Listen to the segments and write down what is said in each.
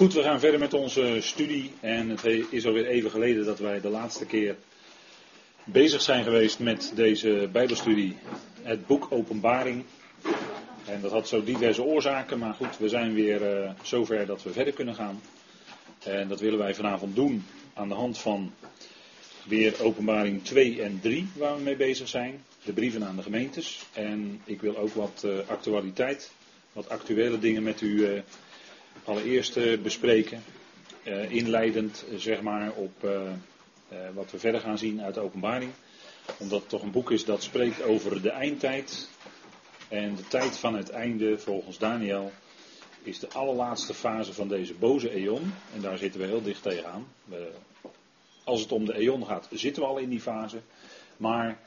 Goed, we gaan verder met onze studie. En het is alweer even geleden dat wij de laatste keer bezig zijn geweest met deze Bijbelstudie. Het boek Openbaring. En dat had zo diverse oorzaken, maar goed, we zijn weer uh, zover dat we verder kunnen gaan. En dat willen wij vanavond doen aan de hand van weer Openbaring 2 en 3, waar we mee bezig zijn. De brieven aan de gemeentes. En ik wil ook wat uh, actualiteit, wat actuele dingen met u uh, allereerst uh, bespreken. inleidend, zeg maar, op wat we verder gaan zien uit de Openbaring. Omdat het toch een boek is dat spreekt over de eindtijd. En de tijd van het einde, volgens Daniel, is de allerlaatste fase van deze boze eon. En daar zitten we heel dicht tegenaan. We, als het om de eon gaat, zitten we al in die fase. Maar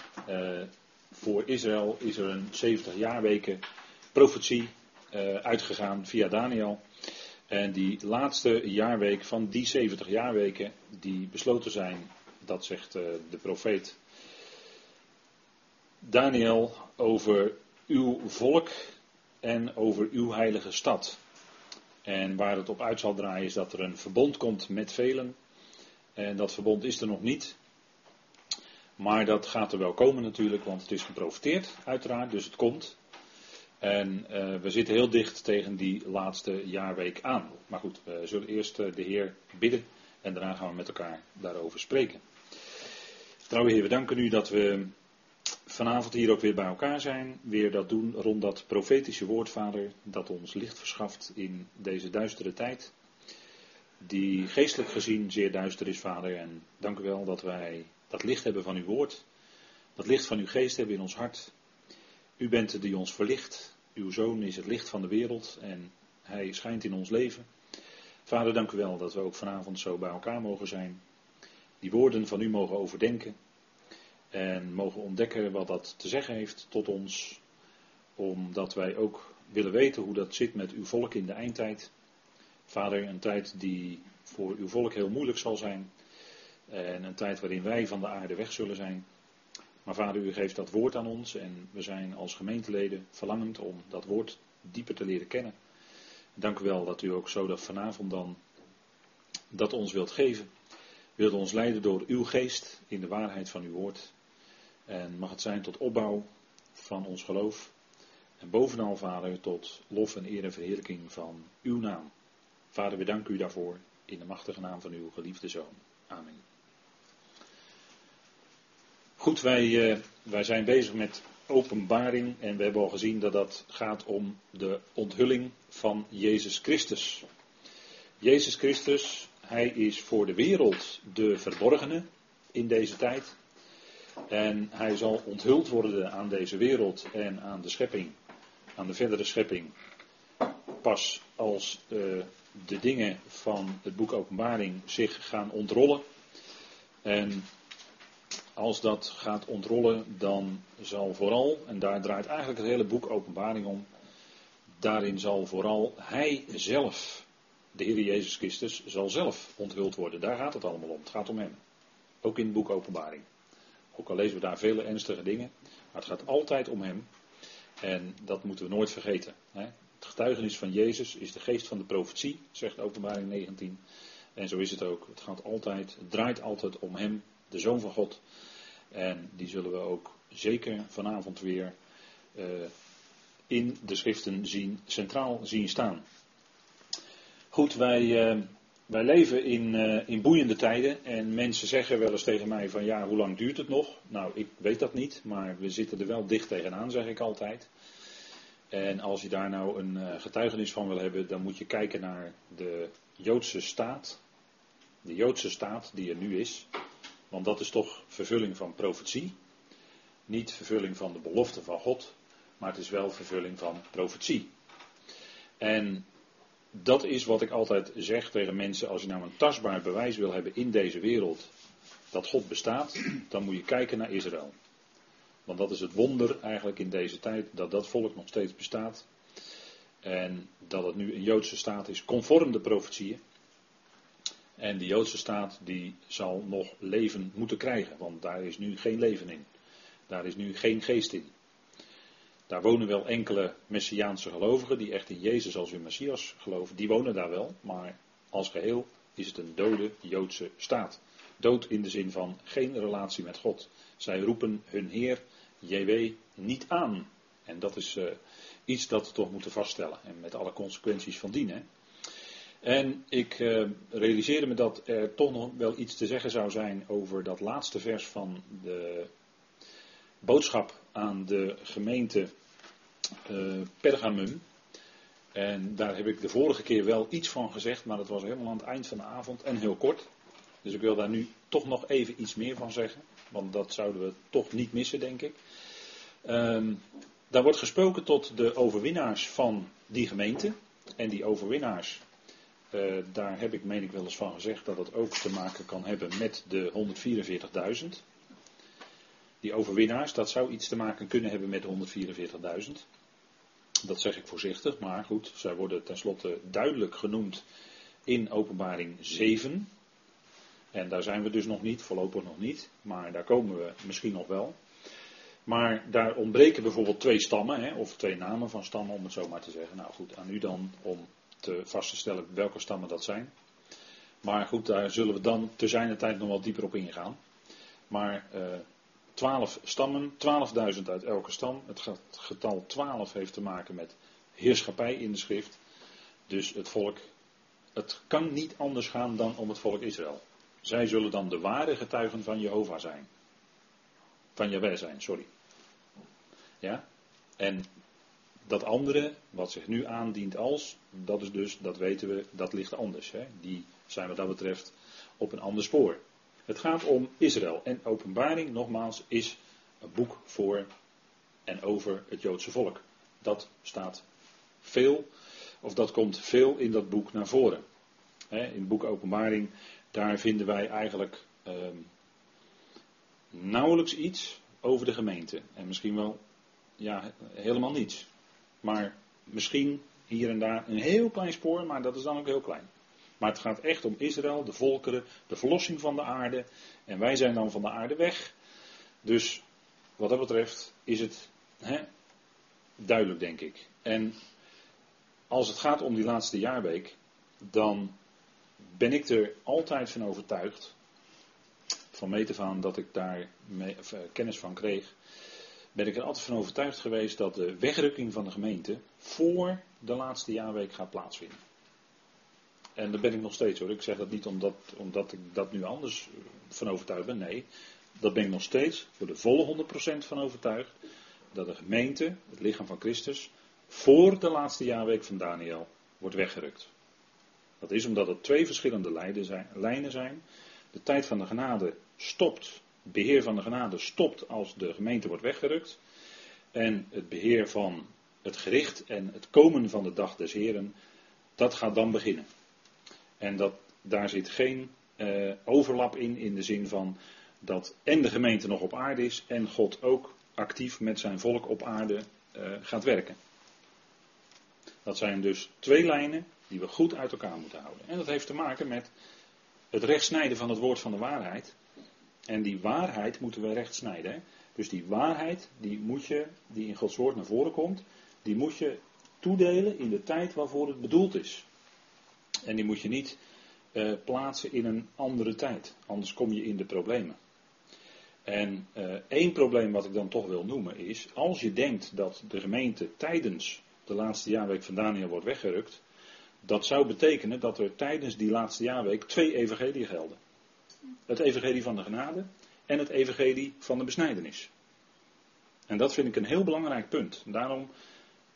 voor Israël is er een 70 jaarweken profetie uh, uitgegaan via Daniel. En die laatste jaarweek van die 70 jaarweken, die besloten zijn, dat zegt uh, de profeet Daniel over uw volk en over uw heilige stad. En waar het op uit zal draaien is dat er een verbond komt met velen. En dat verbond is er nog niet. Maar dat gaat er wel komen natuurlijk, want het is geprofiteerd, uiteraard, dus het komt. En uh, we zitten heel dicht tegen die laatste jaarweek aan. Maar goed, we zullen eerst uh, de Heer bidden en daarna gaan we met elkaar daarover spreken. Trouwe Heer, we danken u dat we vanavond hier ook weer bij elkaar zijn. Weer dat doen rond dat profetische woord, Vader, dat ons licht verschaft in deze duistere tijd. Die geestelijk gezien zeer duister is, Vader. En dank u wel dat wij dat licht hebben van uw woord. Dat licht van uw geest hebben in ons hart. U bent het die ons verlicht. Uw zoon is het licht van de wereld en hij schijnt in ons leven. Vader, dank u wel dat we ook vanavond zo bij elkaar mogen zijn. Die woorden van u mogen overdenken. En mogen ontdekken wat dat te zeggen heeft tot ons. Omdat wij ook willen weten hoe dat zit met uw volk in de eindtijd. Vader, een tijd die voor uw volk heel moeilijk zal zijn. En een tijd waarin wij van de aarde weg zullen zijn. Maar vader, u geeft dat woord aan ons en we zijn als gemeenteleden verlangend om dat woord dieper te leren kennen. Dank u wel dat u ook zo dat vanavond dan dat ons wilt geven. Wilt ons leiden door uw geest in de waarheid van uw woord. En mag het zijn tot opbouw van ons geloof. En bovenal, Vader, tot lof en eer en verheerlijking van uw naam. Vader, we danken u daarvoor in de machtige naam van uw geliefde Zoon. Amen. Goed, wij, uh, wij zijn bezig met openbaring en we hebben al gezien dat dat gaat om de onthulling van Jezus Christus. Jezus Christus, hij is voor de wereld de verborgene in deze tijd. En hij zal onthuld worden aan deze wereld en aan de schepping, aan de verdere schepping. Pas als uh, de dingen van het boek Openbaring zich gaan ontrollen. En als dat gaat ontrollen, dan zal vooral, en daar draait eigenlijk het hele boek Openbaring om, daarin zal vooral Hij zelf, de Heer Jezus Christus, zal zelf onthuld worden. Daar gaat het allemaal om. Het gaat om Hem. Ook in het boek Openbaring. Ook al lezen we daar vele ernstige dingen, maar het gaat altijd om Hem. En dat moeten we nooit vergeten. Hè? Het getuigenis van Jezus is de geest van de profetie, zegt Openbaring 19. En zo is het ook. Het gaat altijd, het draait altijd om Hem, de Zoon van God. En die zullen we ook zeker vanavond weer uh, in de schriften zien, centraal zien staan. Goed, wij, uh, wij leven in, uh, in boeiende tijden en mensen zeggen wel eens tegen mij van ja, hoe lang duurt het nog? Nou, ik weet dat niet, maar we zitten er wel dicht tegenaan, zeg ik altijd. En als je daar nou een getuigenis van wil hebben, dan moet je kijken naar de Joodse staat. De Joodse staat die er nu is. Want dat is toch vervulling van profetie. Niet vervulling van de belofte van God, maar het is wel vervulling van profetie. En dat is wat ik altijd zeg tegen mensen: als je nou een tastbaar bewijs wil hebben in deze wereld dat God bestaat, dan moet je kijken naar Israël. Want dat is het wonder eigenlijk in deze tijd, dat dat volk nog steeds bestaat. En dat het nu een Joodse staat is, conform de profetieën. En de Joodse staat die zal nog leven moeten krijgen, want daar is nu geen leven in. Daar is nu geen geest in. Daar wonen wel enkele Messiaanse gelovigen die echt in Jezus als hun Messias geloven. Die wonen daar wel, maar als geheel is het een dode Joodse staat. Dood in de zin van geen relatie met God. Zij roepen hun Heer JW niet aan. En dat is uh, iets dat we toch moeten vaststellen. En met alle consequenties van dien. Hè. En ik uh, realiseerde me dat er toch nog wel iets te zeggen zou zijn over dat laatste vers van de boodschap aan de gemeente uh, Pergamum. En daar heb ik de vorige keer wel iets van gezegd, maar dat was helemaal aan het eind van de avond en heel kort. Dus ik wil daar nu toch nog even iets meer van zeggen, want dat zouden we toch niet missen, denk ik. Um, daar wordt gesproken tot de overwinnaars van die gemeente. En die overwinnaars, uh, daar heb ik, meen ik wel eens van gezegd, dat het ook te maken kan hebben met de 144.000. Die overwinnaars, dat zou iets te maken kunnen hebben met de 144.000. Dat zeg ik voorzichtig, maar goed, zij worden tenslotte duidelijk genoemd in Openbaring 7. En daar zijn we dus nog niet, voorlopig nog niet, maar daar komen we misschien nog wel. Maar daar ontbreken bijvoorbeeld twee stammen, hè, of twee namen van stammen, om het zo maar te zeggen. Nou goed, aan u dan om te vast te stellen welke stammen dat zijn. Maar goed, daar zullen we dan te zijner tijd nog wel dieper op ingaan. Maar uh, 12 stammen, 12.000 uit elke stam. Het getal 12 heeft te maken met heerschappij in de schrift. Dus het volk, het kan niet anders gaan dan om het volk Israël. Zij zullen dan de ware getuigen van Jehovah zijn. Van Jawel zijn, sorry. Ja? En dat andere, wat zich nu aandient als, dat is dus, dat weten we, dat ligt anders. Hè? Die zijn wat dat betreft op een ander spoor. Het gaat om Israël. En openbaring, nogmaals, is een boek voor en over het Joodse volk. Dat staat veel, of dat komt veel in dat boek naar voren. in het boek Openbaring, daar vinden wij eigenlijk ehm, nauwelijks iets over de gemeente. En misschien wel, ja, helemaal niets. Maar misschien hier en daar een heel klein spoor, maar dat is dan ook heel klein. Maar het gaat echt om Israël, de volkeren, de verlossing van de aarde. En wij zijn dan van de aarde weg. Dus wat dat betreft is het hè, duidelijk, denk ik. En als het gaat om die laatste jaarweek, dan ben ik er altijd van overtuigd, van meet af aan dat ik daar uh, kennis van kreeg, ben ik er altijd van overtuigd geweest dat de wegrukking van de gemeente voor de laatste jaarweek gaat plaatsvinden. En daar ben ik nog steeds hoor. Ik zeg dat niet omdat, omdat ik dat nu anders van overtuigd ben. Nee, dat ben ik nog steeds voor de volle 100% van overtuigd. Dat de gemeente, het lichaam van Christus, voor de laatste jaarweek van Daniel wordt weggerukt. Dat is omdat er twee verschillende lijnen zijn. De tijd van de genade stopt, het beheer van de genade stopt als de gemeente wordt weggerukt. En het beheer van het gericht en het komen van de dag des Heren, dat gaat dan beginnen. En dat, daar zit geen uh, overlap in, in de zin van dat en de gemeente nog op aarde is en God ook actief met zijn volk op aarde uh, gaat werken. Dat zijn dus twee lijnen die we goed uit elkaar moeten houden. En dat heeft te maken met het rechtsnijden van het woord van de waarheid. En die waarheid moeten we recht snijden. Dus die waarheid, die moet je, die in Gods woord naar voren komt, die moet je toedelen in de tijd waarvoor het bedoeld is. En die moet je niet uh, plaatsen in een andere tijd, anders kom je in de problemen. En uh, één probleem wat ik dan toch wil noemen is, als je denkt dat de gemeente tijdens de laatste jaarweek van Daniel wordt weggerukt, dat zou betekenen dat er tijdens die laatste jaarweek twee evangelieën gelden. Het evangelie van de genade en het evangelie van de besnijdenis. En dat vind ik een heel belangrijk punt. Daarom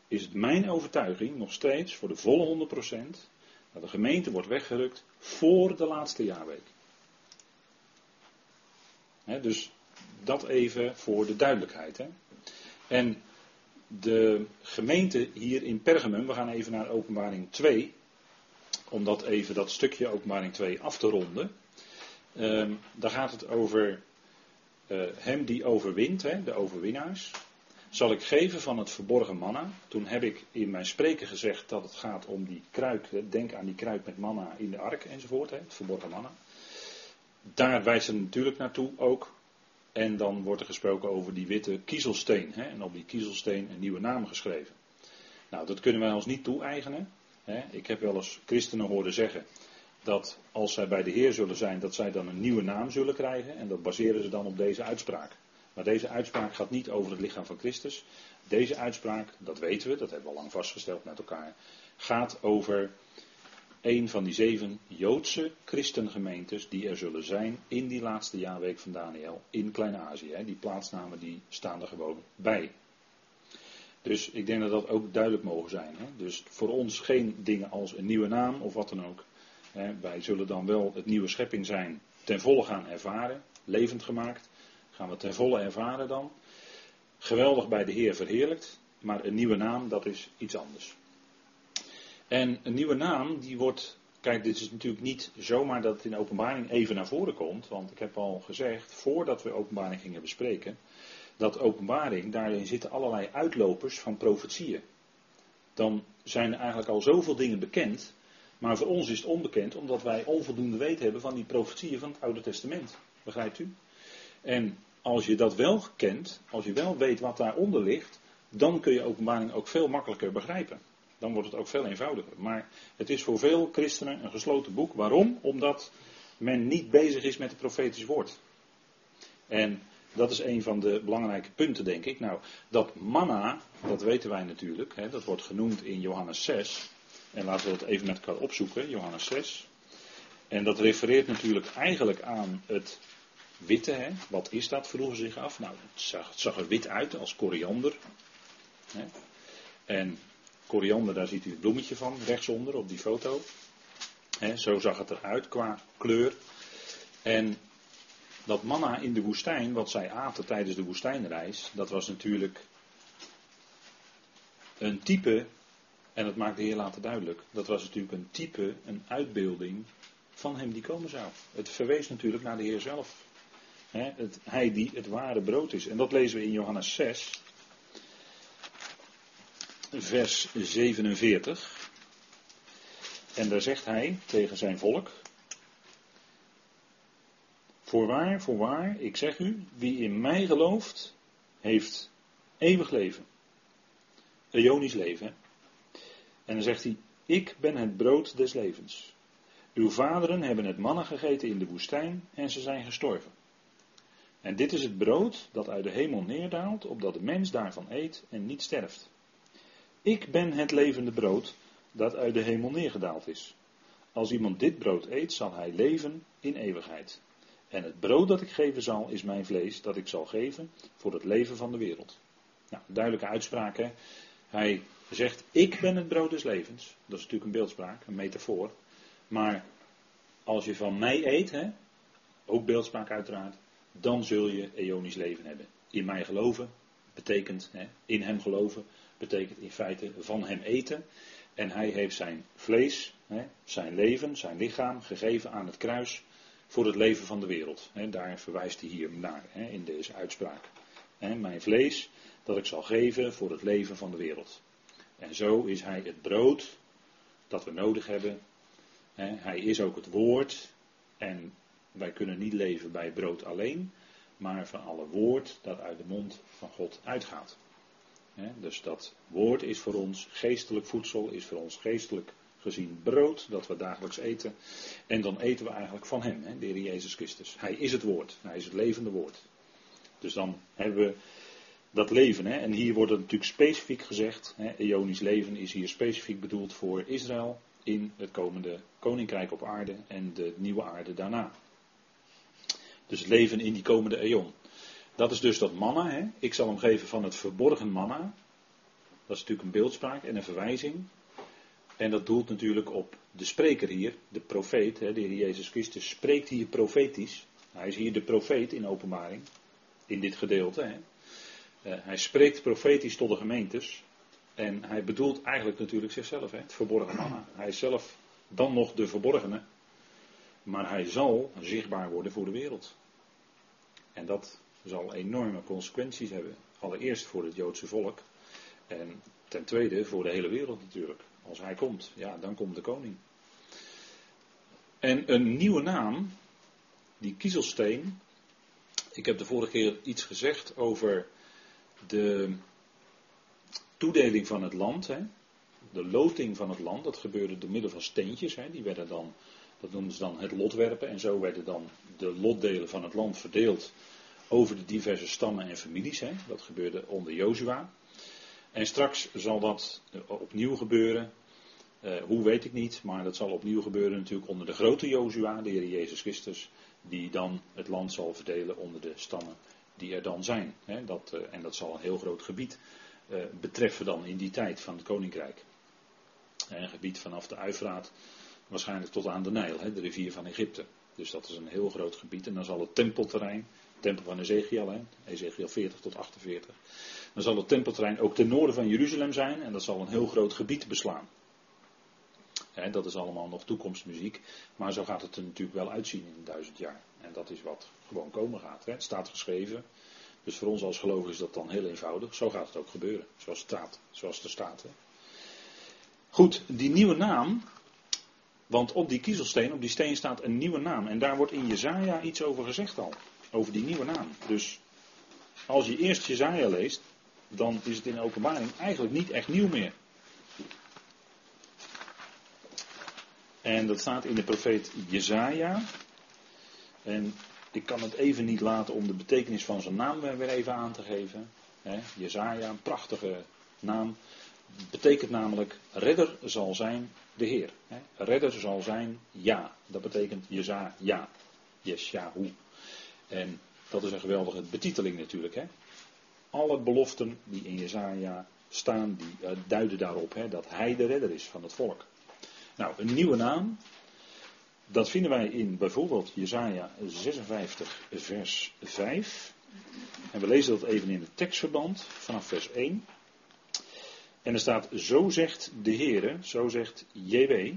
is het mijn overtuiging nog steeds voor de volle 100% dat de gemeente wordt weggerukt voor de laatste jaarweek. dus dat even voor de duidelijkheid. En de gemeente hier in Pergamum, we gaan even naar openbaring 2, om dat even dat stukje openbaring 2 af te ronden. Um, daar gaat het over uh, hem die overwint, hè, de overwinnaars zal ik geven van het verborgen manna. Toen heb ik in mijn spreken gezegd dat het gaat om die kruik. Denk aan die kruik met manna in de ark enzovoort. Het verborgen manna. Daar wijst het natuurlijk naartoe ook. En dan wordt er gesproken over die witte kiezelsteen. Hè, en op die kiezelsteen een nieuwe naam geschreven. Nou, dat kunnen wij ons niet toe-eigenen. Hè. Ik heb wel eens christenen horen zeggen. Dat als zij bij de Heer zullen zijn, dat zij dan een nieuwe naam zullen krijgen. En dat baseren ze dan op deze uitspraak. Maar deze uitspraak gaat niet over het lichaam van Christus. Deze uitspraak, dat weten we, dat hebben we al lang vastgesteld met elkaar, gaat over een van die zeven Joodse christengemeentes die er zullen zijn in die laatste jaarweek van Daniel in Klein-Azië. Die plaatsnamen die staan er gewoon bij. Dus ik denk dat dat ook duidelijk mogen zijn. Hè? Dus voor ons geen dingen als een nieuwe naam of wat dan ook. Wij zullen dan wel het nieuwe schepping zijn ten volle gaan ervaren, levend gemaakt. Gaan we ten volle ervaren dan. Geweldig bij de Heer verheerlijkt, maar een nieuwe naam dat is iets anders. En een nieuwe naam, die wordt. Kijk, dit is natuurlijk niet zomaar dat het in openbaring even naar voren komt. Want ik heb al gezegd, voordat we openbaring gingen bespreken. Dat openbaring, daarin zitten allerlei uitlopers van profetieën. Dan zijn er eigenlijk al zoveel dingen bekend. Maar voor ons is het onbekend, omdat wij onvoldoende weten hebben van die profetieën van het Oude Testament. Begrijpt u? En als je dat wel kent, als je wel weet wat daaronder ligt, dan kun je openbaring ook veel makkelijker begrijpen. Dan wordt het ook veel eenvoudiger. Maar het is voor veel christenen een gesloten boek. Waarom? Omdat men niet bezig is met het profetisch woord. En dat is een van de belangrijke punten, denk ik. Nou, dat manna, dat weten wij natuurlijk. Hè, dat wordt genoemd in Johannes 6. En laten we dat even met elkaar opzoeken, Johannes 6. En dat refereert natuurlijk eigenlijk aan het witte. Hè. Wat is dat, vroegen ze zich af. Nou, het zag, het zag er wit uit als koriander. Hè. En koriander, daar ziet u het bloemetje van, rechtsonder op die foto. zo zag het eruit qua kleur. En dat manna in de woestijn, wat zij aten tijdens de woestijnreis, dat was natuurlijk een type, en dat maakt de Heer later duidelijk, dat was natuurlijk een type, een uitbeelding van hem die komen zou. Het verwees natuurlijk naar de Heer zelf. het, hij die het ware brood is. En dat lezen we in Johannes 6 vers 47. En daar zegt hij tegen zijn volk: Voorwaar, voorwaar, ik zeg u, wie in mij gelooft, heeft eeuwig leven. Eonisch leven. En dan zegt hij: Ik ben het brood des levens. Uw vaderen hebben het mannen gegeten in de woestijn en ze zijn gestorven. En dit is het brood dat uit de hemel neerdaalt, opdat de mens daarvan eet en niet sterft. Ik ben het levende brood dat uit de hemel neergedaald is. Als iemand dit brood eet, zal hij leven in eeuwigheid. En het brood dat ik geven zal, is mijn vlees dat ik zal geven voor het leven van de wereld. Nou, duidelijke uitspraak. Hij zegt, ik ben het brood des levens. Dat is natuurlijk een beeldspraak, een metafoor. Maar als je van mij eet, hè, ook beeldspraak uiteraard, dan zul je eonisch leven hebben. In mij geloven betekent hè, in hem geloven betekent in feite van hem eten. En hij heeft zijn vlees, zijn leven, zijn lichaam gegeven aan het kruis voor het leven van de wereld. Daar verwijst hij hier naar in deze uitspraak. Mijn vlees dat ik zal geven voor het leven van de wereld. En zo is hij het brood dat we nodig hebben. Hij is ook het woord. En wij kunnen niet leven bij brood alleen, maar van alle woord dat uit de mond van God uitgaat dus dat woord is voor ons geestelijk voedsel, is voor ons geestelijk gezien brood dat we dagelijks eten. En dan eten we eigenlijk van Hem, de Heer Jezus Christus. Hij is het woord, Hij is het levende woord. Dus dan hebben we dat leven. En hier wordt het natuurlijk specifiek gezegd, Eonisch leven is hier specifiek bedoeld voor Israël in het komende koninkrijk op aarde en de nieuwe aarde daarna. Dus het leven in die komende eon. Dat is dus dat manna. Hè? Ik zal hem geven van het verborgen manna. Dat is natuurlijk een beeldspraak en een verwijzing. En dat doelt natuurlijk op de spreker hier, de profeet, hè, de Heer Jezus Christus, spreekt hier profetisch. Hij is hier de profeet in openbaring, in dit gedeelte. Hè. Uh, hij spreekt profetisch tot de gemeentes. En hij bedoelt eigenlijk natuurlijk zichzelf, hè, het verborgen manna. Hij is zelf dan nog de verborgene. Maar hij zal zichtbaar worden voor de wereld. En dat zal enorme consequenties hebben. Allereerst voor het Joodse volk. En ten tweede voor de hele wereld natuurlijk. Als hij komt, ja, dan komt de koning. En een nieuwe naam, die kiezelsteen. Ik heb de vorige keer iets gezegd over de toedeling van het land. Hè. De loting van het land, dat gebeurde door middel van steentjes. Hè. Die werden dan Dat noemden ze dan het lotwerpen. En zo werden dan de lotdelen van het land verdeeld over de diverse stammen en families. Hè. Dat gebeurde onder Jozua. En straks zal dat opnieuw gebeuren. Uh, hoe weet ik niet, maar dat zal opnieuw gebeuren natuurlijk onder de grote Jozua, de Heer Jezus Christus, die dan het land zal verdelen onder de stammen die er dan zijn. Hè. Dat, uh, en dat zal een heel groot gebied uh, betreffen dan in die tijd van het koninkrijk. Een gebied vanaf de Uifraat waarschijnlijk tot aan de Nijl, hè, de rivier van Egypte. Dus dat is een heel groot gebied. En dan zal het tempelterrein, tempel van Ezekiel, hè, Ezekiel 40 tot 48. Dan zal het tempelterrein ook ten noorden van Jeruzalem zijn en dat zal een heel groot gebied beslaan. Dat is allemaal nog toekomstmuziek, maar zo gaat het er natuurlijk wel uitzien in duizend jaar. En dat is wat gewoon komen gaat. Het staat geschreven. Dus voor ons als gelovigen is dat dan heel eenvoudig. Zo gaat het ook gebeuren, zoals het staat. Zoals er staat. Goed, die nieuwe naam, want op die kiezelsteen, op die steen staat een nieuwe naam. En daar wordt in Jezaja iets over gezegd al. Over die nieuwe naam. Dus als je eerst Jezaja leest, dan is het in openbaring eigenlijk niet echt nieuw meer. En dat staat in de profeet Jezaja. En ik kan het even niet laten om de betekenis van zijn naam weer even aan te geven. Jezaja, een prachtige naam. Betekent namelijk, redder zal zijn de Heer. Redder zal zijn ja. Dat betekent Jezaja, ja. Yeshahu. En dat is een geweldige betiteling natuurlijk. Alle beloften die in Jezaja staan, die uh, duiden daarop dat hij de redder is van het volk. Nou, een nieuwe naam. Dat vinden wij in bijvoorbeeld Jezaja 56 vers 5. En we lezen dat even in het tekstverband vanaf vers 1. En er staat, zo zegt de Heere, zo zegt JW,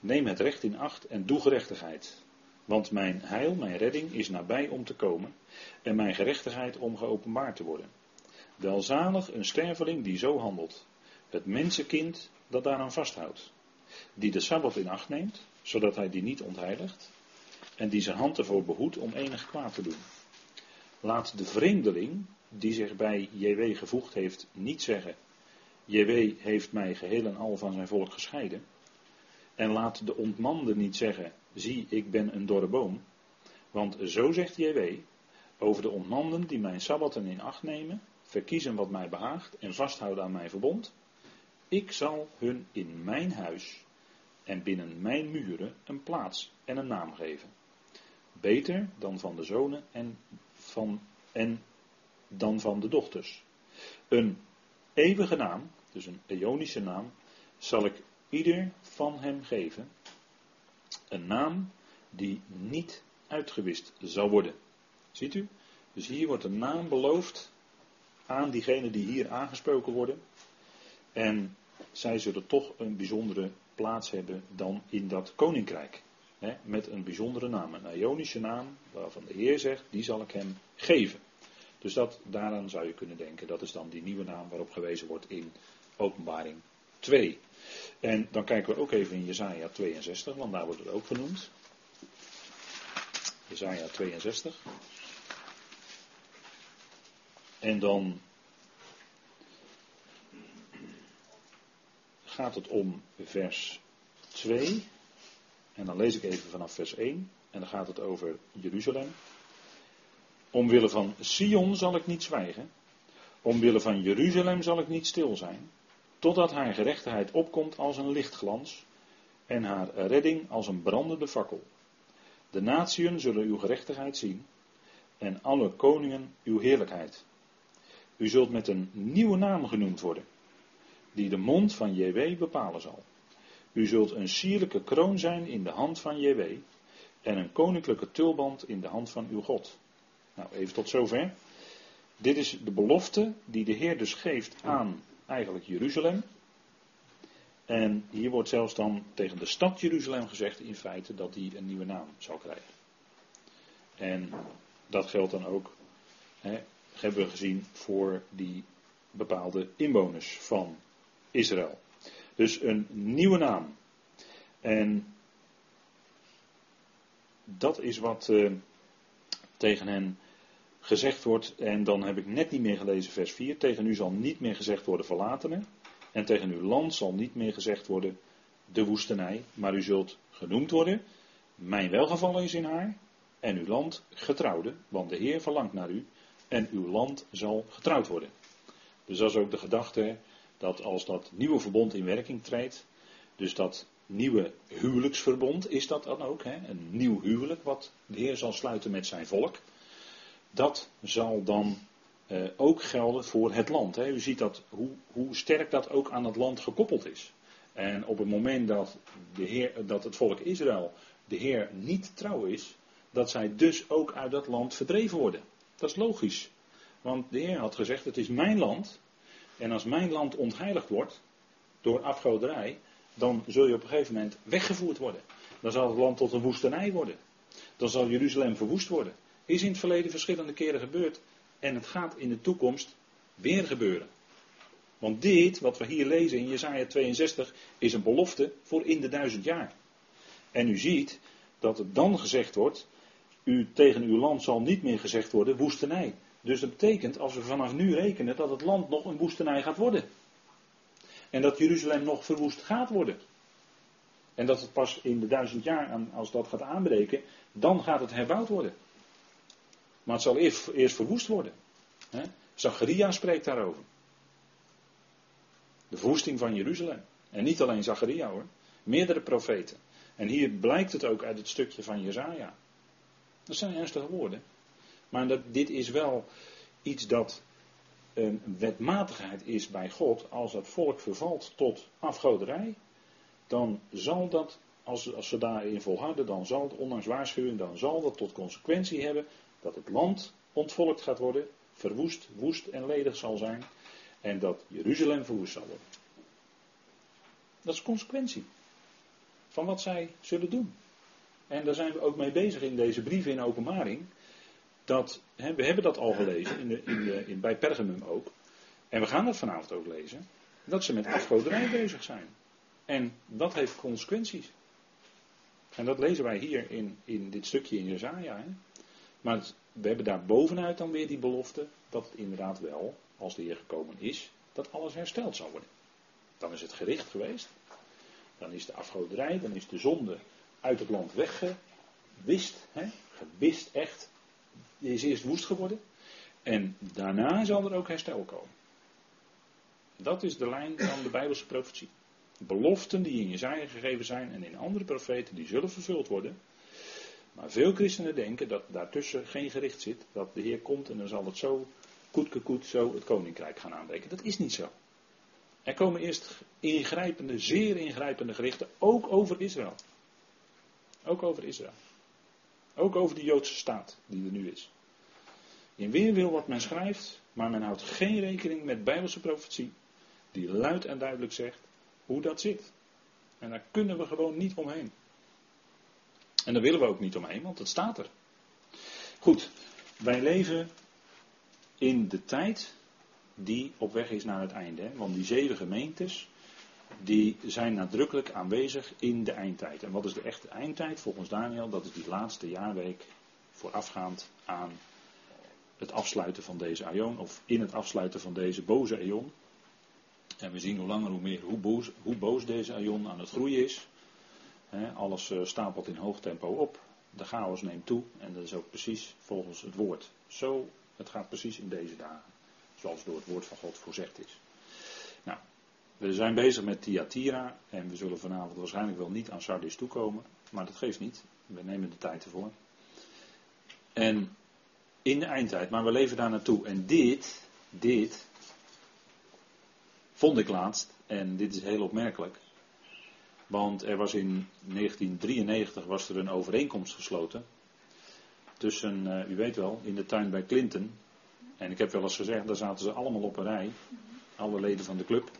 neem het recht in acht en doe gerechtigheid. Want mijn heil, mijn redding is nabij om te komen en mijn gerechtigheid om geopenbaard te worden. Welzalig een sterveling die zo handelt, het mensenkind dat daaraan vasthoudt, die de Sabbat in acht neemt, zodat hij die niet ontheiligt, en die zijn hand ervoor behoedt om enig kwaad te doen. Laat de vreemdeling, die zich bij JW gevoegd heeft, niet zeggen, JW heeft mij geheel en al van zijn volk gescheiden. En laat de ontmande niet zeggen, zie ik ben een dorre boom. Want zo zegt JW, over de ontmanden die mijn sabbaten in acht nemen, verkiezen wat mij behaagt en vasthouden aan mijn verbond. Ik zal hun in mijn huis en binnen mijn muren een plaats en een naam geven. Beter dan van de zonen en, van, en dan van de dochters. Een eeuwige naam, dus een eonische naam, zal ik ieder van hem geven. Een naam die niet uitgewist zal worden. Ziet u? Dus hier wordt een naam beloofd aan diegenen die hier aangesproken worden. En zij zullen toch een bijzondere plaats hebben dan in dat koninkrijk. met een bijzondere naam, een Ionische naam, waarvan de Heer zegt, die zal ik hem geven. Dus dat, daaraan zou je kunnen denken, dat is dan die nieuwe naam waarop gewezen wordt in openbaring 2. En dan kijken we ook even in Jezaja 62, want daar wordt het ook genoemd. Jezaja 62. En dan gaat het om vers 2. En dan lees ik even vanaf vers 1. En dan gaat het over Jeruzalem. Omwille van Sion zal ik niet zwijgen. Omwille van Jeruzalem zal ik niet stil zijn. Totdat haar gerechtigheid opkomt als een lichtglans. En haar redding als een brandende fakkel. De natieën zullen uw gerechtigheid zien. En alle koningen uw heerlijkheid. U zult met een nieuwe naam genoemd worden die de mond van JW bepalen zal. U zult een sierlijke kroon zijn in de hand van JW en een koninklijke tulband in de hand van uw God. Nou, even tot zover. Dit is de belofte die de Heer dus geeft aan eigenlijk Jeruzalem. En hier wordt zelfs dan tegen de stad Jeruzalem gezegd in feite dat die een nieuwe naam zal krijgen. En dat geldt dan ook, hè, hebben we gezien, voor die bepaalde inwoners van Israël. Dus een nieuwe naam. En dat is wat uh, tegen hen gezegd wordt. En dan heb ik net niet meer gelezen vers 4. Tegen u zal niet meer gezegd worden verlatene. En tegen uw land zal niet meer gezegd worden de woestenij, maar u zult genoemd worden. Mijn welgevallen is in haar en uw land getrouwde, want de Heer verlangt naar u en uw land zal getrouwd worden. Dus dat is ook de gedachte dat als dat nieuwe verbond in werking treedt, dus dat nieuwe huwelijksverbond is dat dan ook, hè? een nieuw huwelijk wat de Heer zal sluiten met zijn volk, dat zal dan eh, ook gelden voor het land. Hè? U ziet dat, hoe, hoe sterk dat ook aan het land gekoppeld is. En op het moment dat, de Heer, dat het volk Israël de Heer niet trouw is, dat zij dus ook uit dat land verdreven worden. Dat is logisch. Want de Heer had gezegd: Het is mijn land. En als mijn land ontheiligd wordt door afgoderij, dan zul je op een gegeven moment weggevoerd worden. Dan zal het land tot een woestenij worden. Dan zal Jeruzalem verwoest worden. Is in het verleden verschillende keren gebeurd. En het gaat in de toekomst weer gebeuren. Want dit, wat we hier lezen in Jesaja 62, is een belofte voor in de duizend jaar. En u ziet dat het dan gezegd wordt, u, tegen uw land zal niet meer gezegd worden woestenij. Dus dat betekent, als we vanaf nu rekenen, dat het land nog een woestenij gaat worden. En dat Jeruzalem nog verwoest gaat worden. En dat het pas in de duizend jaar, als dat gaat aanbreken, dan gaat het herbouwd worden. Maar het zal eerst, verwoest worden. Zacharia spreekt daarover. De verwoesting van Jeruzalem. En niet alleen Zacharia hoor. Meerdere profeten. En hier blijkt het ook uit het stukje van Jezaja. Dat zijn ernstige woorden. Maar dat, dit is wel iets dat een wetmatigheid is bij God. Als het volk vervalt tot afgoderij, dan zal dat, als, als ze daarin volharden, dan zal het, ondanks waarschuwing, dan zal dat tot consequentie hebben dat het land ontvolkt gaat worden, verwoest, woest en ledig zal zijn. En dat Jeruzalem verwoest zal worden. Dat is consequentie van wat zij zullen doen. En daar zijn we ook mee bezig in deze brieven in openbaring. Dat, hè, we hebben dat al gelezen, in in in, bij Pergamum ook. En we gaan dat vanavond ook lezen. Dat ze met afgoderij bezig zijn. En dat heeft consequenties. En dat lezen wij hier in, in dit stukje in Jezaja. Hè. Maar we hebben daar bovenuit dan weer die belofte dat het inderdaad wel, als de Heer gekomen is, dat alles hersteld zal worden. Dan is het gericht geweest. Dan is de afgoderij, dan is de zonde uit het land weggewist. Gewist echt. Die is eerst woest geworden. En daarna zal er ook herstel komen. Dat is de lijn van de Bijbelse profetie. Beloften die in Jezaja gegeven zijn en in andere profeten, die zullen vervuld worden. Maar veel christenen denken dat daartussen geen gericht zit. Dat de Heer komt en dan zal het zo, koet zo het koninkrijk gaan aanbreken. Dat is niet zo. Er komen eerst ingrijpende, zeer ingrijpende gerichten, ook over Israël. Ook over Israël. Ook over de Joodse staat die er nu is. In weerwil wat men schrijft, maar men houdt geen rekening met Bijbelse profetie, die luid en duidelijk zegt hoe dat zit. En daar kunnen we gewoon niet omheen. En daar willen we ook niet omheen, want het staat er. Goed, wij leven in de tijd die op weg is naar het einde. Want die zeven gemeentes, die zijn nadrukkelijk aanwezig in de eindtijd. En wat is de echte eindtijd volgens Daniel? Dat is die laatste jaarweek voorafgaand aan het afsluiten van deze aion, of in het afsluiten van deze boze aion. En we zien hoe langer hoe meer hoe boos, hoe boos deze aion aan het groeien is. alles eh, stapelt in hoog tempo op. De chaos neemt toe. En dat is ook precies volgens het woord. Zo, het gaat precies in deze dagen. Zoals door het woord van God voorzegd is. We zijn bezig met Thyatira. En we zullen vanavond waarschijnlijk wel niet aan Sardis toekomen. Maar dat geeft niet. We nemen de tijd ervoor. En in de eindtijd. Maar we leven daar naartoe. En dit, dit. Vond ik laatst. En dit is heel opmerkelijk. Want er was in 1993 was er een overeenkomst gesloten. Tussen, uh, u weet wel, in de tuin bij Clinton. En ik heb wel eens gezegd, daar zaten ze allemaal op een rij. Alle leden van de club.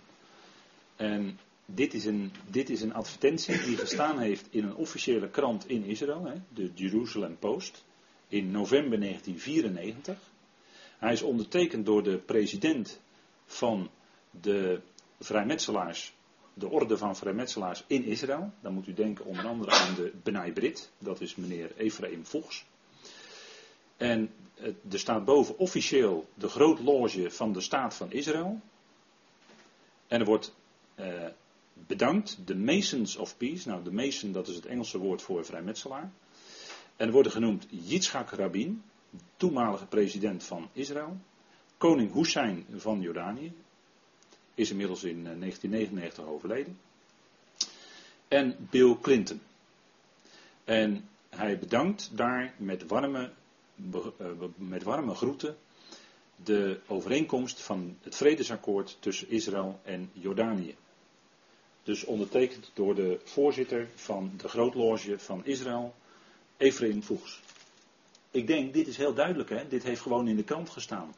En dit is een, dit is een advertentie die gestaan heeft in een officiële krant in Israël, hè, de Jerusalem Post, in november 1994. Hij is ondertekend door de president van de vrijmetselaars de orde van vrijmetselaars in Israël. Dan moet u denken onder andere aan de Benai Brit, dat is meneer Ephraim Vogs. En er staat boven officieel de groot loge van de staat van Israël. En er wordt eh, bedankt de Masons of Peace. Nou, de Mason, dat is het Engelse woord voor vrijmetselaar. En worden genoemd Yitzhak Rabin, toenmalige president van Israël. Koning Hussein van Jordanië, is inmiddels in 1999 eh, overleden. En Bill Clinton. En hij bedankt daar met warme, eh, met warme groeten de overeenkomst van het vredesakkoord tussen Israël en Jordanië. Dus ondertekend door de voorzitter van de grootloge van Israël, Ephraim Voegs. Ik denk, dit is heel duidelijk, hè? dit heeft gewoon in de krant gestaan.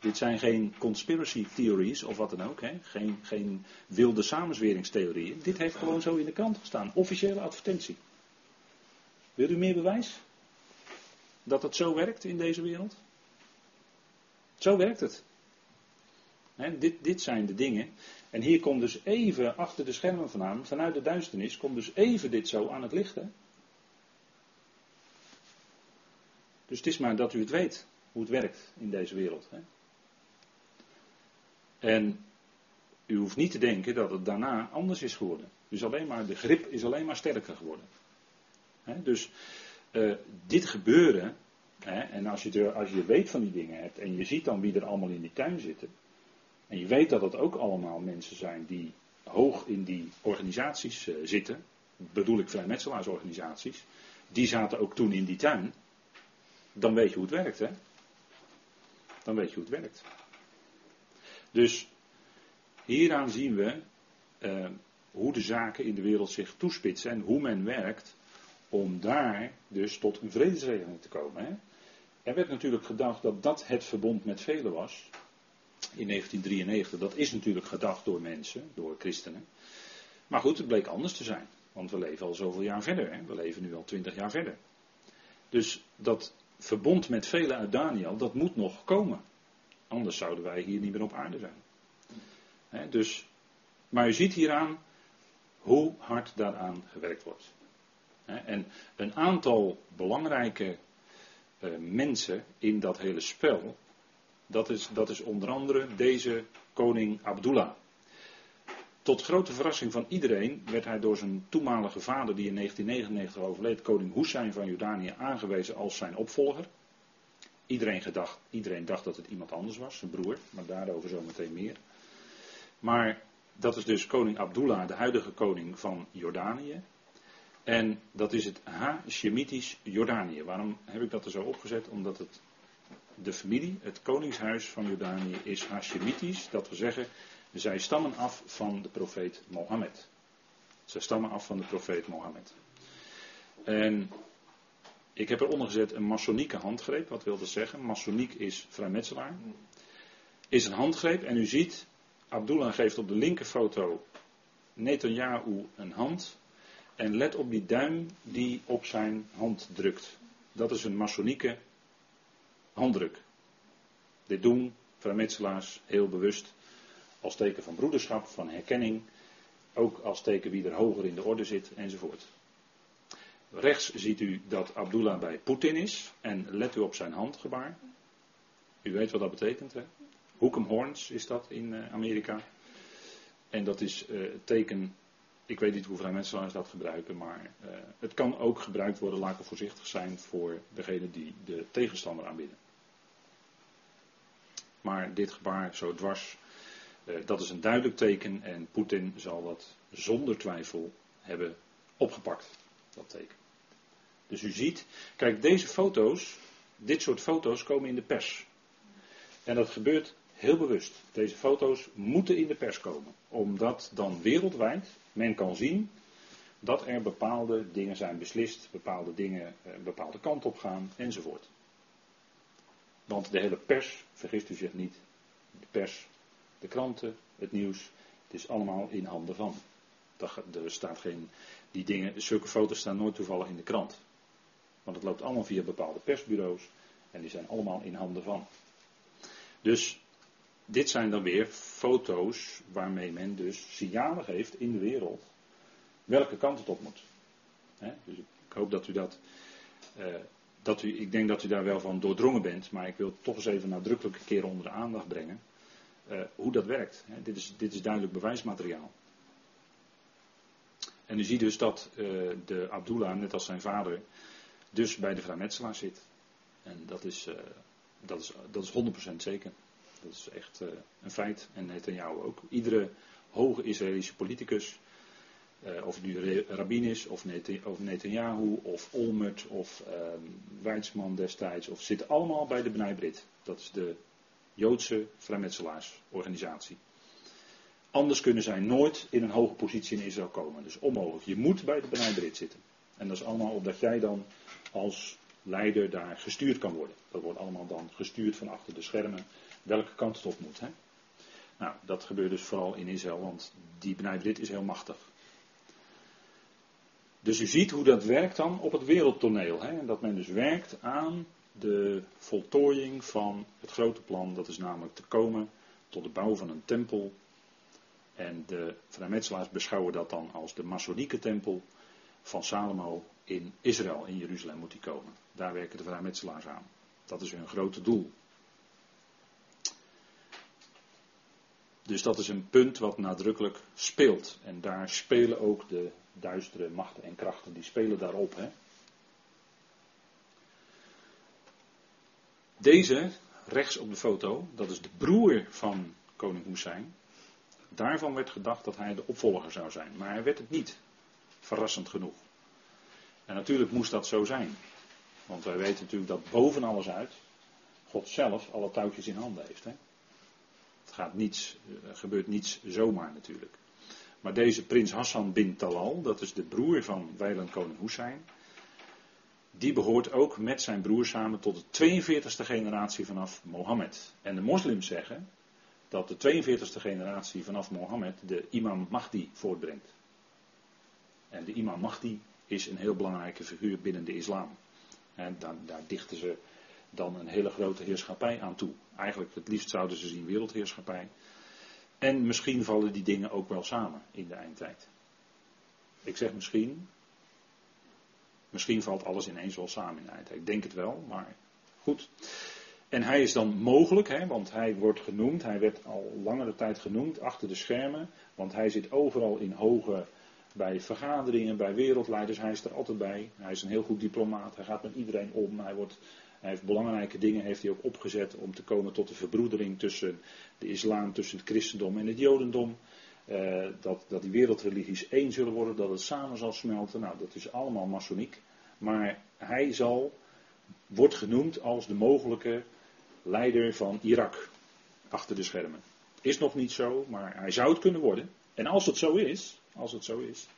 Dit zijn geen conspiracy theories of wat dan ook, hè? Geen, geen wilde samenzweringstheorieën. Dit heeft gewoon zo in de krant gestaan. Officiële advertentie. Wil u meer bewijs? Dat het zo werkt in deze wereld? Zo werkt het. Dit, dit zijn de dingen. En hier komt dus even achter de schermen vandaan, vanuit de duisternis, komt dus even dit zo aan het licht. Dus het is maar dat u het weet, hoe het werkt in deze wereld. Hè? En u hoeft niet te denken dat het daarna anders is geworden. Dus alleen maar, de grip is alleen maar sterker geworden. dus uh, dit gebeuren, en als je, als je weet van die dingen hebt en je ziet dan wie er allemaal in die tuin zitten. En je weet dat het ook allemaal mensen zijn die hoog in die organisaties uh, zitten. Bedoel ik vrijmetselaarsorganisaties. Die zaten ook toen in die tuin. Dan weet je hoe het werkt, hè? Dan weet je hoe het werkt. Dus hieraan zien we uh, hoe de zaken in de wereld zich toespitsen en hoe men werkt om daar dus tot een vredesregeling te komen. Hè? Er werd natuurlijk gedacht dat dat het verbond met velen was. In 1993, dat is natuurlijk gedacht door mensen, door christenen. Maar goed, het bleek anders te zijn. Want we leven al zoveel jaar verder. We leven nu al twintig jaar verder. Dus dat verbond met velen uit Daniel, dat moet nog komen. Anders zouden wij hier niet meer op aarde zijn. dus, maar u ziet hieraan hoe hard daaraan gewerkt wordt. en een aantal belangrijke uh, mensen in dat hele spel, dat is, dat is onder andere deze koning Abdullah. Tot grote verrassing van iedereen werd hij door zijn toenmalige vader, die in 1999 overleed, koning Hussein van Jordanië, aangewezen als zijn opvolger. Iedereen, gedacht, iedereen dacht dat het iemand anders was, zijn broer, maar daarover zometeen meer. Maar dat is dus koning Abdullah, de huidige koning van Jordanië. En dat is het Hashemitisch Jordanië. Waarom heb ik dat er zo opgezet? Omdat het, de familie, het koningshuis van Jordanië is Hashemitisch. Dat wil zeggen, zij stammen af van de profeet Mohammed. Zij stammen af van de profeet Mohammed. En ik heb eronder gezet een masonieke handgreep. Wat wil dat zeggen? Masoniek is vrijmetselaar. Is een handgreep en u ziet, Abdullah geeft op de linkerfoto Netanyahu een hand. En let op die duim die op zijn hand drukt. Dat is een masonieke handdruk. Dit doen vrijmetselaars heel bewust als teken van broederschap, van herkenning. Ook als teken wie er hoger in de orde zit enzovoort. Rechts ziet u dat Abdullah bij Poetin is. En let u op zijn handgebaar. U weet wat dat betekent, hè? Hoekem horns is dat in eh, Amerika. En dat is het teken. Ik weet niet hoeveel mensen dat gebruiken, maar uh, het kan ook gebruikt worden, laat ik voorzichtig zijn, voor degene die de tegenstander aanbieden. Maar dit gebaar zo dwars, uh, dat is een duidelijk teken en Poetin zal dat zonder twijfel hebben opgepakt, dat teken. Dus u ziet, kijk, deze foto's, dit soort foto's komen in de pers. En dat gebeurt heel bewust. Deze foto's moeten in de pers komen, omdat dan wereldwijd men kan zien dat er bepaalde dingen zijn beslist, bepaalde dingen een bepaalde kant op gaan enzovoort. Want de hele pers, vergist u zich niet, de pers, de kranten, het nieuws, het is allemaal in handen van. Er staat geen, die dingen, zulke foto's staan nooit toevallig in de krant. Want het loopt allemaal via bepaalde persbureaus en die zijn allemaal in handen van. Dus dit zijn dan weer foto's waarmee men dus signalen geeft in de wereld welke kant het op moet. dus ik hoop dat u dat, uh, dat u, ik denk dat u daar wel van doordrongen bent, maar ik wil toch eens even nadrukkelijk een keer onder de aandacht brengen uh, hoe dat werkt. dit, is, dit is duidelijk bewijsmateriaal. En u ziet dus dat uh, de Abdullah, net als zijn vader, dus bij de vrijmetselaar zit. En dat is, uh, dat is, dat is 100% zeker. Dat is echt een feit. En Netanyahu ook. Iedere hoge Israëlische politicus, of het nu Rabin is, of, Netanyahu, of Olmert, of Weizmann destijds, of zitten allemaal bij de Bnei Brit. Dat is de Joodse vrijmetselaarsorganisatie. Anders kunnen zij nooit in een hoge positie in Israël komen. Dus onmogelijk. Je moet bij de Bnei Brit zitten. En dat is allemaal omdat jij dan als leider daar gestuurd kan worden. Dat wordt allemaal dan gestuurd van achter de schermen. Welke kant het op moet. Hè? Nou, dat gebeurt dus vooral in Israël, want die Bnei Brit is heel machtig. Dus u ziet hoe dat werkt dan op het wereldtoneel. Hè? Dat men dus werkt aan de voltooiing van het grote plan. Dat is namelijk te komen tot de bouw van een tempel en de vrijmetselaars beschouwen dat dan als de Masonieke tempel van Salomo in Israël, in Jeruzalem moet die komen. Daar werken de vrijmetselaars aan. Dat is hun grote doel. Dus dat is een punt wat nadrukkelijk speelt. En daar spelen ook de duistere machten en krachten, die spelen daarop. Hè. Deze, rechts op de foto, dat is de broer van koning Hussein. Daarvan werd gedacht dat hij de opvolger zou zijn. Maar hij werd het niet. Verrassend genoeg. En natuurlijk moest dat zo zijn. Want wij weten natuurlijk dat boven alles uit God zelf alle touwtjes in handen heeft. Hè? Het gaat niets, gebeurt niets zomaar natuurlijk. Maar deze prins Hassan bin Talal, dat is de broer van wijland koning Hussein. Die behoort ook met zijn broer samen tot de 42e generatie vanaf Mohammed. En de moslims zeggen dat de 42e generatie vanaf Mohammed de imam Mahdi voortbrengt. En de imam Mahdi is een heel belangrijke figuur binnen de islam. En daar dichten ze dan een hele grote heerschappij aan toe. Eigenlijk het liefst zouden ze zien wereldheerschappij. En misschien vallen die dingen ook wel samen in de eindtijd. Ik zeg misschien. Misschien valt alles ineens wel samen in de eindtijd. Ik denk het wel, maar goed. En hij is dan mogelijk, hè, want hij wordt genoemd, hij werd al langere tijd genoemd achter de schermen, want hij zit overal in hoge, bij vergaderingen, bij wereldleiders, hij is er altijd bij. Hij is een heel goed diplomaat, hij gaat met iedereen om, hij, wordt, hij heeft belangrijke dingen heeft hij ook opgezet om te komen tot de verbroedering tussen de islam, tussen het christendom en het jodendom. Uh, dat, dat die wereldreligies één zullen worden, dat het samen zal smelten. Nou, dat is allemaal masoniek. Maar hij zal, wordt genoemd als de mogelijke leider van Irak. Achter de schermen. Is nog niet zo, maar hij zou het kunnen worden. En als het zo is, als het zo is,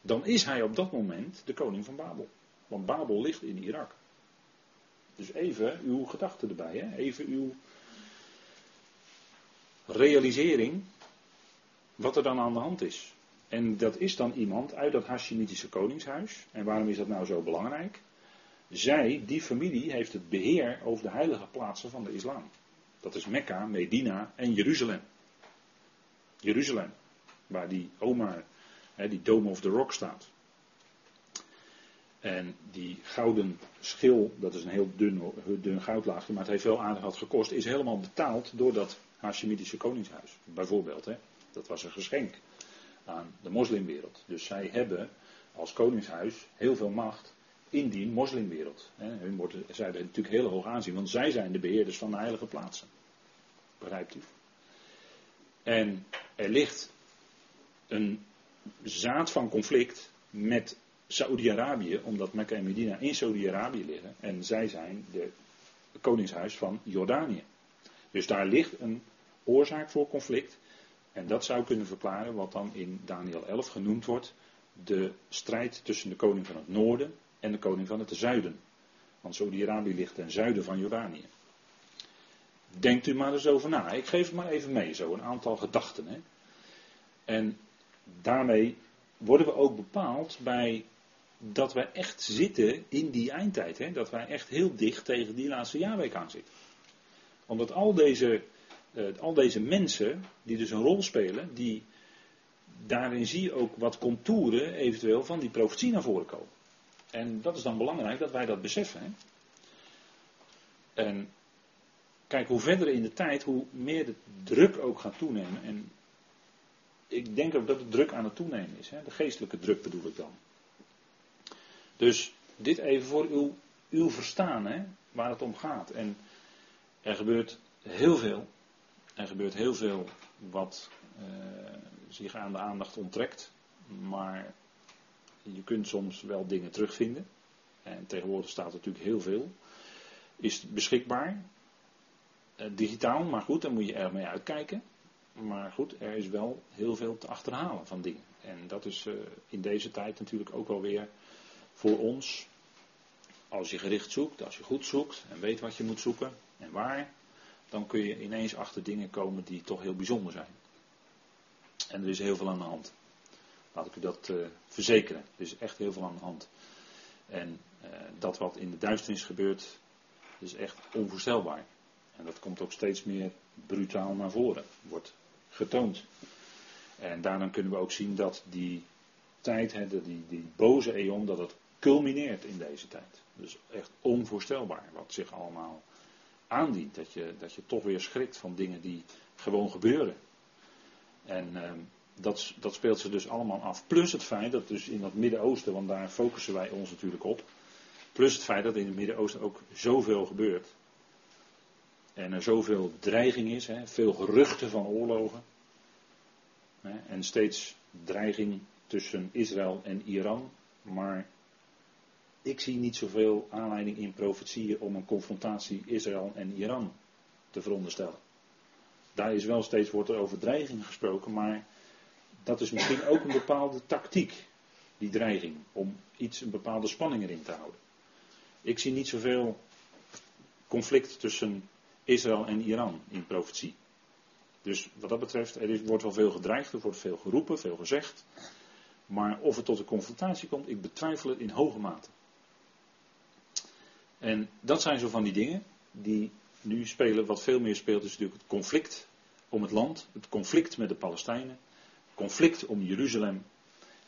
dan is hij op dat moment de koning van Babel. Want Babel ligt in Irak. Dus even uw gedachten erbij, hè? even uw realisering wat er dan aan de hand is. En dat is dan iemand uit dat Hashemitische koningshuis. En waarom is dat nou zo belangrijk? Zij, die familie, heeft het beheer over de heilige plaatsen van de islam. Dat is Mekka, Medina en Jeruzalem. Jeruzalem, waar die Omar, die Dome of the Rock staat. En die gouden schil, dat is een heel dun, dun goudlaagje, maar het heeft wel aardig wat gekost, is helemaal betaald door dat Hashemitische koningshuis. Bijvoorbeeld, hè. dat was een geschenk aan de moslimwereld. Dus zij hebben als koningshuis heel veel macht in die moslimwereld. Hun worden, zij er natuurlijk heel hoog aanzien, want zij zijn de beheerders van de heilige plaatsen. Begrijpt u? En er ligt een zaad van conflict met Saoedi-Arabië, omdat Mekka en Medina in Saoedi-Arabië liggen. En zij zijn de koningshuis van Jordanië. Dus daar ligt een oorzaak voor conflict. En dat zou kunnen verklaren wat dan in Daniel 11 genoemd wordt. De strijd tussen de koning van het noorden en de koning van het zuiden. Want Saudi-Arabië ligt ten zuiden van Jordanië. Denkt u maar eens over na. Ik geef het maar even mee, zo een aantal gedachten. Hè. En daarmee worden we ook bepaald bij dat wij echt zitten in die eindtijd. Hè. Dat wij echt heel dicht tegen die laatste jaarweek aan zitten. Omdat al deze, uh, al deze mensen, die dus een rol spelen, die, daarin zie je ook wat contouren eventueel van die profetie naar voren komen. En dat is dan belangrijk dat wij dat beseffen. Hè? En kijk, hoe verder in de tijd, hoe meer de druk ook gaat toenemen. En ik denk ook dat de druk aan het toenemen is. Hè? De geestelijke druk bedoel ik dan. Dus dit even voor uw, uw verstaan, hè? waar het om gaat. En er gebeurt heel veel. Er gebeurt heel veel wat uh, zich aan de aandacht onttrekt. Maar je kunt soms wel dingen terugvinden. En tegenwoordig staat natuurlijk heel veel. Is beschikbaar. Uh, digitaal, maar goed, daar moet je erg mee uitkijken. Maar goed, er is wel heel veel te achterhalen van dingen. En dat is uh, in deze tijd natuurlijk ook wel weer voor ons. Als je gericht zoekt, als je goed zoekt en weet wat je moet zoeken en waar, dan kun je ineens achter dingen komen die toch heel bijzonder zijn. En er is heel veel aan de hand. Laat ik u dat uh, verzekeren. Er is echt heel veel aan de hand. En uh, dat wat in de duisternis gebeurt, is echt onvoorstelbaar. En dat komt ook steeds meer brutaal naar voren. Wordt getoond. En daarom kunnen we ook zien dat die tijd, hè, die, die boze eon, dat het culmineert in deze tijd. Dus echt onvoorstelbaar wat zich allemaal aandient. Dat je, dat je toch weer schrikt van dingen die gewoon gebeuren. En eh, dat, dat speelt ze dus allemaal af. Plus het feit dat dus in dat Midden-Oosten, want daar focussen wij ons natuurlijk op. Plus het feit dat in het Midden-Oosten ook zoveel gebeurt. En er zoveel dreiging is, hè, veel geruchten van oorlogen. Hè, en steeds dreiging tussen Israël en Iran. Maar ik zie niet zoveel aanleiding in profetieën om een confrontatie Israël en Iran te veronderstellen. Daar is wel steeds wordt er over dreiging gesproken, maar dat is misschien ook een bepaalde tactiek, die dreiging, om iets, een bepaalde spanning erin te houden. Ik zie niet zoveel conflict tussen Israël en Iran in profetie. Dus wat dat betreft, er is, wordt wel veel gedreigd, er wordt veel geroepen, veel gezegd. Maar of het tot een confrontatie komt, ik betwijfel het in hoge mate. En dat zijn zo van die dingen die nu spelen. Wat veel meer speelt is natuurlijk het conflict om het land, het conflict met de Palestijnen, conflict om Jeruzalem.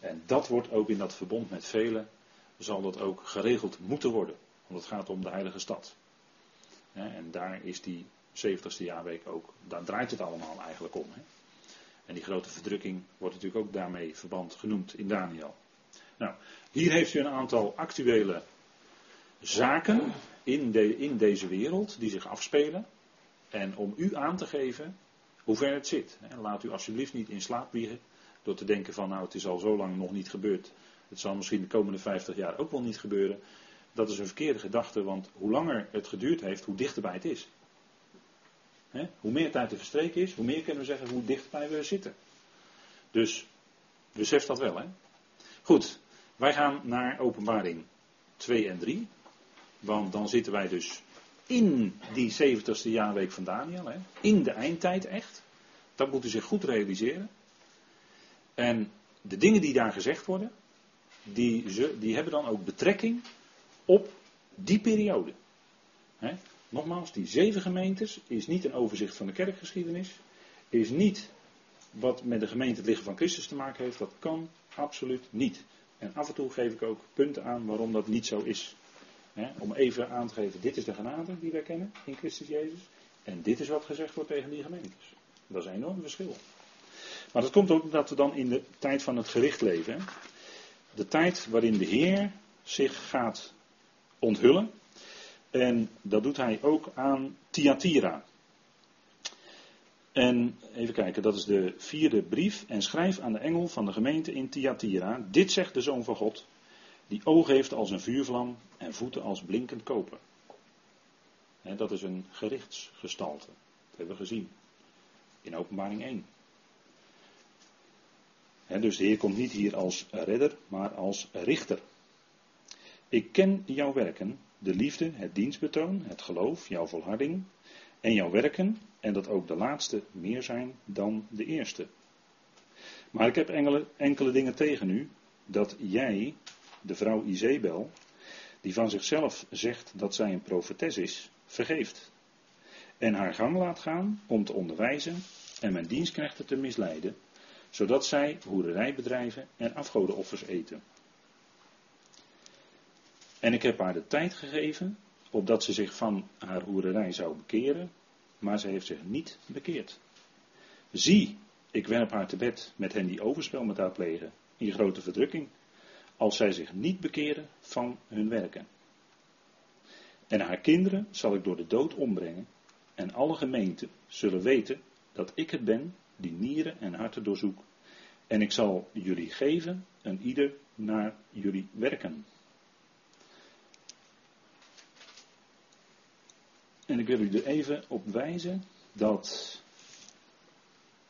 En dat wordt ook in dat verbond met velen, zal dat ook geregeld moeten worden. Want het gaat om de heilige stad. En daar is die 70ste jaarweek ook, daar draait het allemaal eigenlijk om. En die grote verdrukking wordt natuurlijk ook daarmee verband genoemd in Daniel. Nou, hier heeft u een aantal actuele zaken in, de, in deze wereld die zich afspelen. En om u aan te geven hoe ver het zit. Laat u alsjeblieft niet in slaap wiegen door te denken van nou het is al zo lang nog niet gebeurd. Het zal misschien de komende 50 jaar ook wel niet gebeuren. Dat is een verkeerde gedachte, want hoe langer het geduurd heeft, hoe dichterbij het is. hoe meer tijd er verstreken is, hoe meer kunnen we zeggen hoe dichtbij we zitten. Dus besef dat wel. Hè? Goed, wij gaan naar openbaring 2 en 3. Want dan zitten wij dus in die 70ste jaarweek van Daniel. Hè? In de eindtijd echt. Dat moet u zich goed realiseren. En de dingen die daar gezegd worden, die, ze, die hebben dan ook betrekking op die periode. Hè? Nogmaals, die zeven gemeentes is niet een overzicht van de kerkgeschiedenis. Is niet wat met de gemeente het liggen van Christus te maken heeft. Dat kan absoluut niet. En af en toe geef ik ook punten aan waarom dat niet zo is om even aan te geven, dit is de genade die wij kennen in Christus Jezus. En dit is wat gezegd wordt tegen die gemeentes. Dat is een enorm verschil. Maar dat komt ook dat we dan in de tijd van het gericht leven. De tijd waarin de Heer zich gaat onthullen. En dat doet hij ook aan Thyatira. En even kijken, dat is de vierde brief. En schrijf aan de engel van de gemeente in Thyatira. Dit zegt de Zoon van God die oog heeft als een vuurvlam en voeten als blinkend koper. dat is een gerichtsgestalte. Dat hebben we gezien. In openbaring 1. dus de Heer komt niet hier als redder, maar als richter. Ik ken jouw werken, de liefde, het dienstbetoon, het geloof, jouw volharding en jouw werken, en dat ook de laatste meer zijn dan de eerste. Maar ik heb enkele, enkele dingen tegen u, dat jij de vrouw Izebel, die van zichzelf zegt dat zij een profetes is, vergeeft. En haar gang laat gaan om te onderwijzen en mijn dienstknechten te misleiden, zodat zij hoererij bedrijven en afgodenoffers eten. En ik heb haar de tijd gegeven, opdat ze zich van haar hoererij zou bekeren, maar ze heeft zich niet bekeerd. Zie, Ik werp haar te bed met hen die overspel met haar plegen, in grote verdrukking, als zij zich niet bekeren van hun werken. En haar kinderen zal ik door de dood ombrengen, en alle gemeenten zullen weten dat ik het ben die nieren en harten doorzoek. En ik zal jullie geven, en ieder naar jullie werken. En ik wil u er even op wijzen dat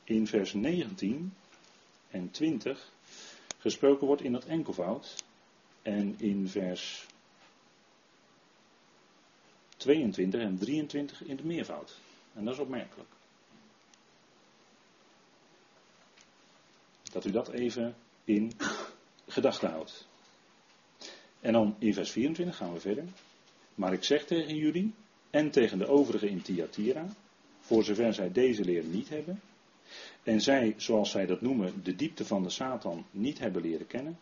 in vers 19 en 20 gesproken wordt in het enkelvoud. En in vers 22 en 23 in de meervoud. En dat is opmerkelijk. Dat u dat even in gedachten houdt. En dan in vers 24 gaan we verder. Maar ik zeg tegen jullie en tegen de overigen in Thyatira, voor zover zij deze leer niet hebben, en zij, zoals zij dat noemen, de diepte van de Satan niet hebben leren kennen,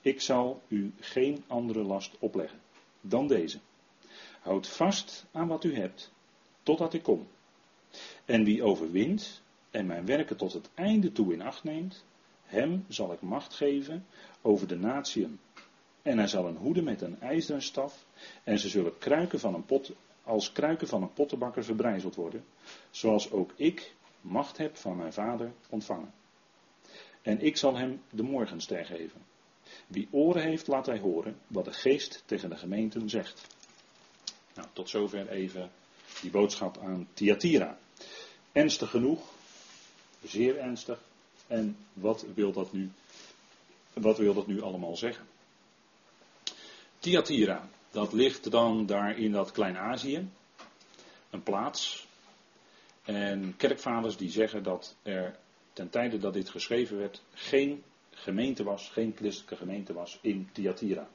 ik zal u geen andere last opleggen dan deze. Houd vast aan wat u hebt, totdat ik kom. En wie overwint en mijn werken tot het einde toe in acht neemt, hem zal ik macht geven over de natieën. En hij zal een hoede met een ijzeren staf, en ze zullen kruiken van een pot, als kruiken van een pottenbakker verbrijzeld worden, zoals ook ik macht heb van mijn vader ontvangen. En ik zal hem de morgenster geven. Wie oren heeft, laat hij horen wat de geest tegen de gemeenten zegt. Nou, tot zover even die boodschap aan Thyatira. Ernstig genoeg, zeer ernstig. En wat wil dat nu, wat wil dat nu allemaal zeggen? Thyatira, dat ligt dan daar in dat Klein-Azië. Een plaats. En kerkvaders die zeggen dat er ten tijde dat dit geschreven werd geen gemeente was, geen christelijke gemeente was in Thyatira.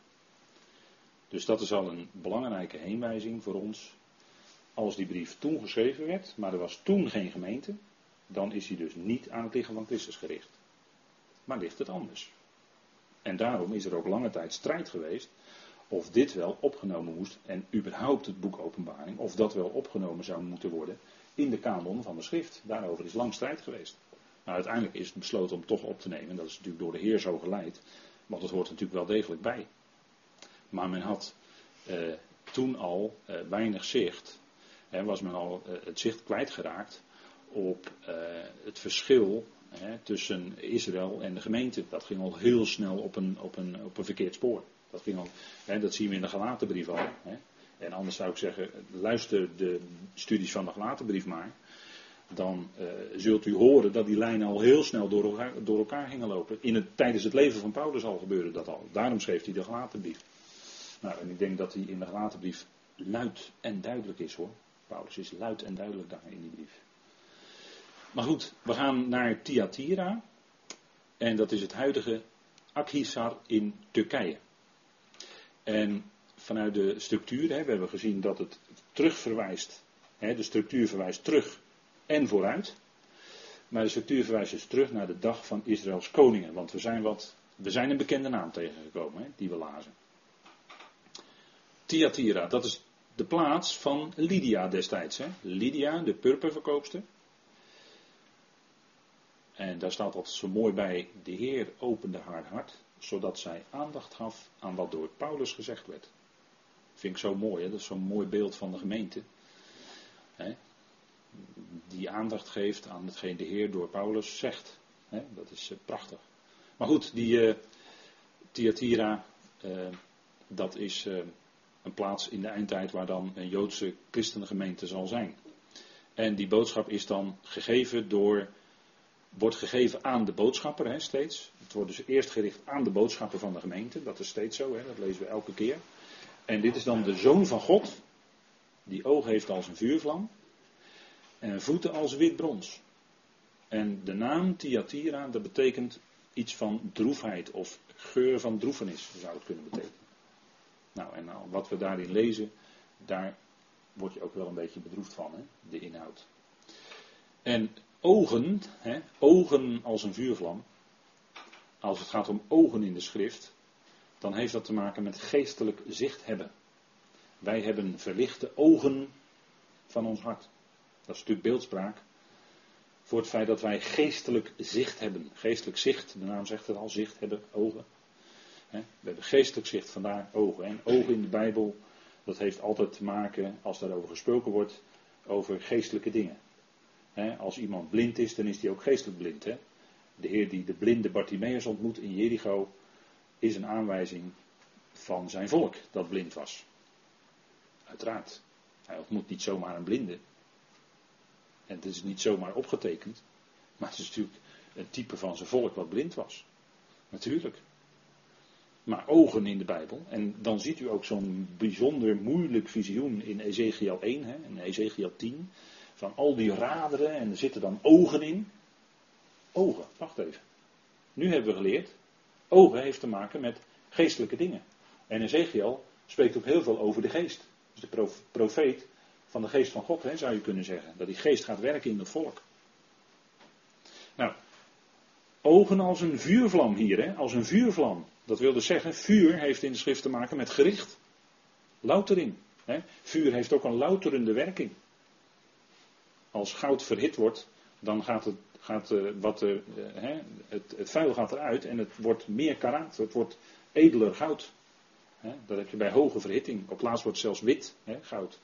Dus dat is al een belangrijke heenwijzing voor ons. Als die brief toen geschreven werd, maar er was toen geen gemeente, dan is hij dus niet aan het lichaam van Christus gericht. Maar ligt het anders. En daarom is er ook lange tijd strijd geweest of dit wel opgenomen moest, en überhaupt het boek Openbaring, of dat wel opgenomen zou moeten worden in de kanon van de schrift. Daarover is lang strijd geweest. Maar uiteindelijk is het besloten om toch op te nemen. Dat is natuurlijk door de Heer zo geleid. Want het hoort natuurlijk wel degelijk bij. Maar men had eh, toen al eh, weinig zicht. Hè, was men al eh, het zicht kwijtgeraakt op eh, het verschil hè, tussen Israël en de gemeente. Dat ging al heel snel op een, op een, op een verkeerd spoor. Dat, ging al, hè, dat zien we in de Galatenbrief al. Hè. En anders zou ik zeggen, luister de studies van de Galatenbrief maar. Dan uh, zult u horen dat die lijnen al heel snel door elkaar, door elkaar gingen lopen. In het, tijdens het leven van Paulus al gebeurde dat al. Daarom schreef hij de Galatenbrief. Nou, en ik denk dat hij in de Galatenbrief luid en duidelijk is hoor. Paulus is luid en duidelijk daar in die brief. Maar goed, we gaan naar Thyatira. En dat is het huidige Akhisar in Turkije. En vanuit de structuur, hè, we hebben gezien dat het terugverwijst. Hè, de structuur verwijst terug en vooruit. Maar de structuur verwijst dus terug naar de dag van Israëls koningen. Want we zijn, wat, we zijn een bekende naam tegengekomen, hè, die we lazen. Thyatira, dat is de plaats van Lydia destijds. Hè. Lydia, de purperverkoopster. En daar staat dat zo mooi bij, de Heer opende haar hart, zodat zij aandacht gaf aan wat door Paulus gezegd werd. Vind ik zo mooi, hè? dat is zo'n mooi beeld van de gemeente. Hè? Die aandacht geeft aan hetgeen de Heer door Paulus zegt. Hè? Dat is uh, prachtig. Maar goed, die uh, Thyatira, uh, dat is een plaats in de eindtijd waar dan een Joodse christengemeente zal zijn. En die boodschap is dan gegeven door wordt gegeven aan de boodschapper hè, steeds. Het wordt dus eerst gericht aan de boodschapper van de gemeente. Dat is steeds zo, hè, dat lezen we elke keer. En dit is dan de zoon van God, die oog heeft als een vuurvlam en voeten als wit brons. En de naam Thyatira, dat betekent iets van droefheid of geur van droefenis, zou het kunnen betekenen. Nou, en nou, wat we daarin lezen, daar word je ook wel een beetje bedroefd van, hè, de inhoud. En ogen, hè, ogen als een vuurvlam, als het gaat om ogen in de schrift, dan heeft dat te maken met geestelijk zicht hebben. Wij hebben verlichte ogen van ons hart. Dat is natuurlijk beeldspraak voor het feit dat wij geestelijk zicht hebben. Geestelijk zicht, de naam zegt het al, zicht hebben, ogen. We hebben geestelijk zicht, vandaar ogen. En ogen in de Bijbel, dat heeft altijd te maken, als daarover gesproken wordt, over geestelijke dingen. Als iemand blind is, dan is hij ook geestelijk blind. De Heer die de blinde Bartimaeus ontmoet in Jericho, is een aanwijzing van zijn volk dat blind was. Uiteraard. Hij ontmoet niet zomaar een blinde. En het is niet zomaar opgetekend. Maar het is natuurlijk een type van zijn volk wat blind was. Natuurlijk. Maar ogen in de Bijbel. En dan ziet u ook zo'n bijzonder moeilijk visioen in Ezekiel 1 hè, en Ezekiel 10. Van al die raderen en er zitten dan ogen in. Ogen, wacht even. Nu hebben we geleerd. Ogen heeft te maken met geestelijke dingen. En Ezekiel spreekt ook heel veel over de geest. Dus de profeet van de geest van God, hè, zou je kunnen zeggen. Dat die geest gaat werken in het volk. Nou, ogen als een vuurvlam hier, hè, als een vuurvlam. Dat wil dus zeggen, vuur heeft in de schrift te maken met gericht. Loutering. Hè. Vuur heeft ook een louterende werking. Als goud verhit wordt, dan gaat het, gaat, uh, wat, uh, hè, het, het vuil gaat eruit en het wordt meer karaat. Het wordt edeler goud. Hè. Dat heb je bij hoge verhitting. Op plaats wordt het zelfs wit, hè, goud.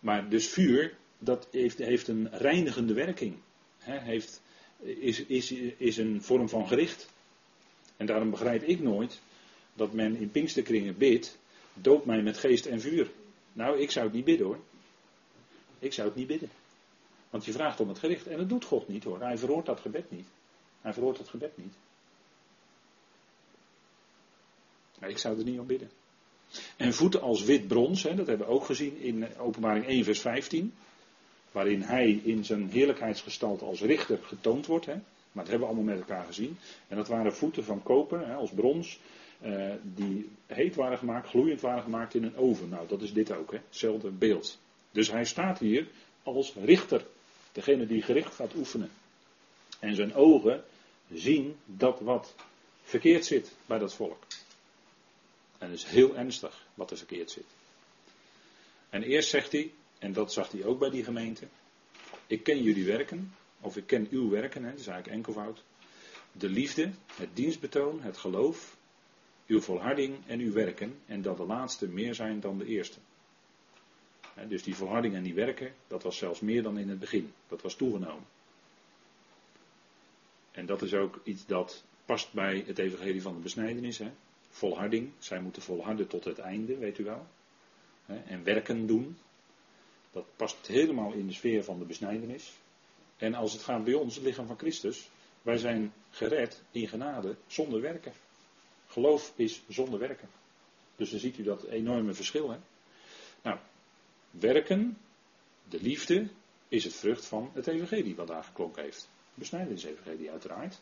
Maar dus vuur, dat heeft, heeft een reinigende werking. He, heeft, is, is, is een vorm van gericht. En daarom begrijp ik nooit dat men in Pinksterkringen bidt, doop mij met geest en vuur. Nou, ik zou het niet bidden hoor. Ik zou het niet bidden. Want je vraagt om het gericht en dat doet God niet hoor. Hij verhoort dat gebed niet. Hij verhoort dat gebed niet. Maar ik zou er niet om bidden. En voeten als wit brons, hè, dat hebben we ook gezien in openbaring 1 vers 15. Waarin hij in zijn heerlijkheidsgestalte als richter getoond wordt. Hè. Maar dat hebben we allemaal met elkaar gezien. En dat waren voeten van koper, hè, als brons. Eh, die heet waren gemaakt, gloeiend waren gemaakt in een oven. Nou, dat is dit ook, hè. hetzelfde beeld. Dus hij staat hier als richter. Degene die gericht gaat oefenen. En zijn ogen zien dat wat verkeerd zit bij dat volk. En het is heel ernstig wat er verkeerd zit. En eerst zegt hij, en dat zag hij ook bij die gemeente. Ik ken jullie werken, of ik ken uw werken, hè, dat is eigenlijk enkelvoud. De liefde, het dienstbetoon, het geloof, uw volharding en uw werken. En dat de laatste meer zijn dan de eerste. Dus die volharding en die werken, dat was zelfs meer dan in het begin. Dat was toegenomen. En dat is ook iets dat past bij het evangelie van de besnijdenis. Hè? volharding. Zij moeten volharden tot het einde, weet u wel. En werken doen. Dat past helemaal in de sfeer van de besnijdenis. En als het gaat bij ons, het lichaam van Christus, wij zijn gered in genade zonder werken. Geloof is zonder werken. Dus dan ziet u dat enorme verschil. Hè? Nou, werken, de liefde, is het vrucht van het evangelie wat daar geklonken heeft. Besnijdenis-evangelie uiteraard.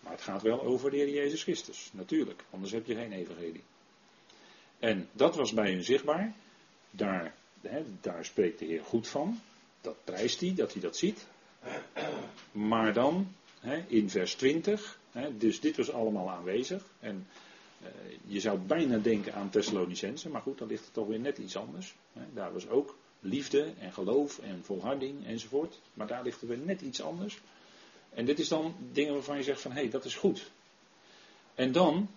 Maar het gaat wel over de Heer Jezus Christus, natuurlijk. Anders heb je geen evangelie. En dat was bij hun zichtbaar. Daar, daar spreekt de Heer goed van. Dat prijst hij, dat hij dat ziet. Maar dan, in vers 20, hè, dus dit was allemaal aanwezig. En je zou bijna denken aan Thessalonicense, maar goed, dan ligt het toch weer net iets anders. Daar was ook liefde en geloof en volharding enzovoort. Maar daar ligt er weer net iets anders. En dit is dan dingen waarvan je zegt van hé, hey, dat is goed. En dan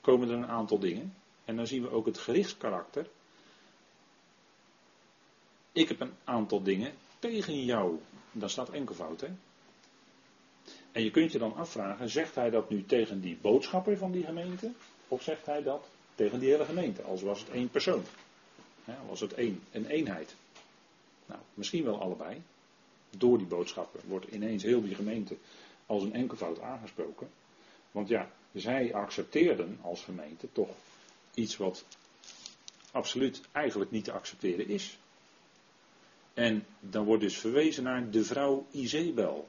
komen er een aantal dingen. En dan zien we ook het gerichtskarakter. Ik heb een aantal dingen tegen jou. Dat staat enkelvoud, hè? En je kunt je dan afvragen, zegt hij dat nu tegen die boodschapper van die gemeente? Of zegt hij dat tegen die hele gemeente, als was het één persoon? Was het één, een eenheid? Nou, misschien wel allebei door die boodschappen wordt ineens heel die gemeente als een enkelvoud aangesproken. Want ja, zij accepteerden als gemeente toch iets wat absoluut eigenlijk niet te accepteren is. En dan wordt dus verwezen naar de vrouw Izebel.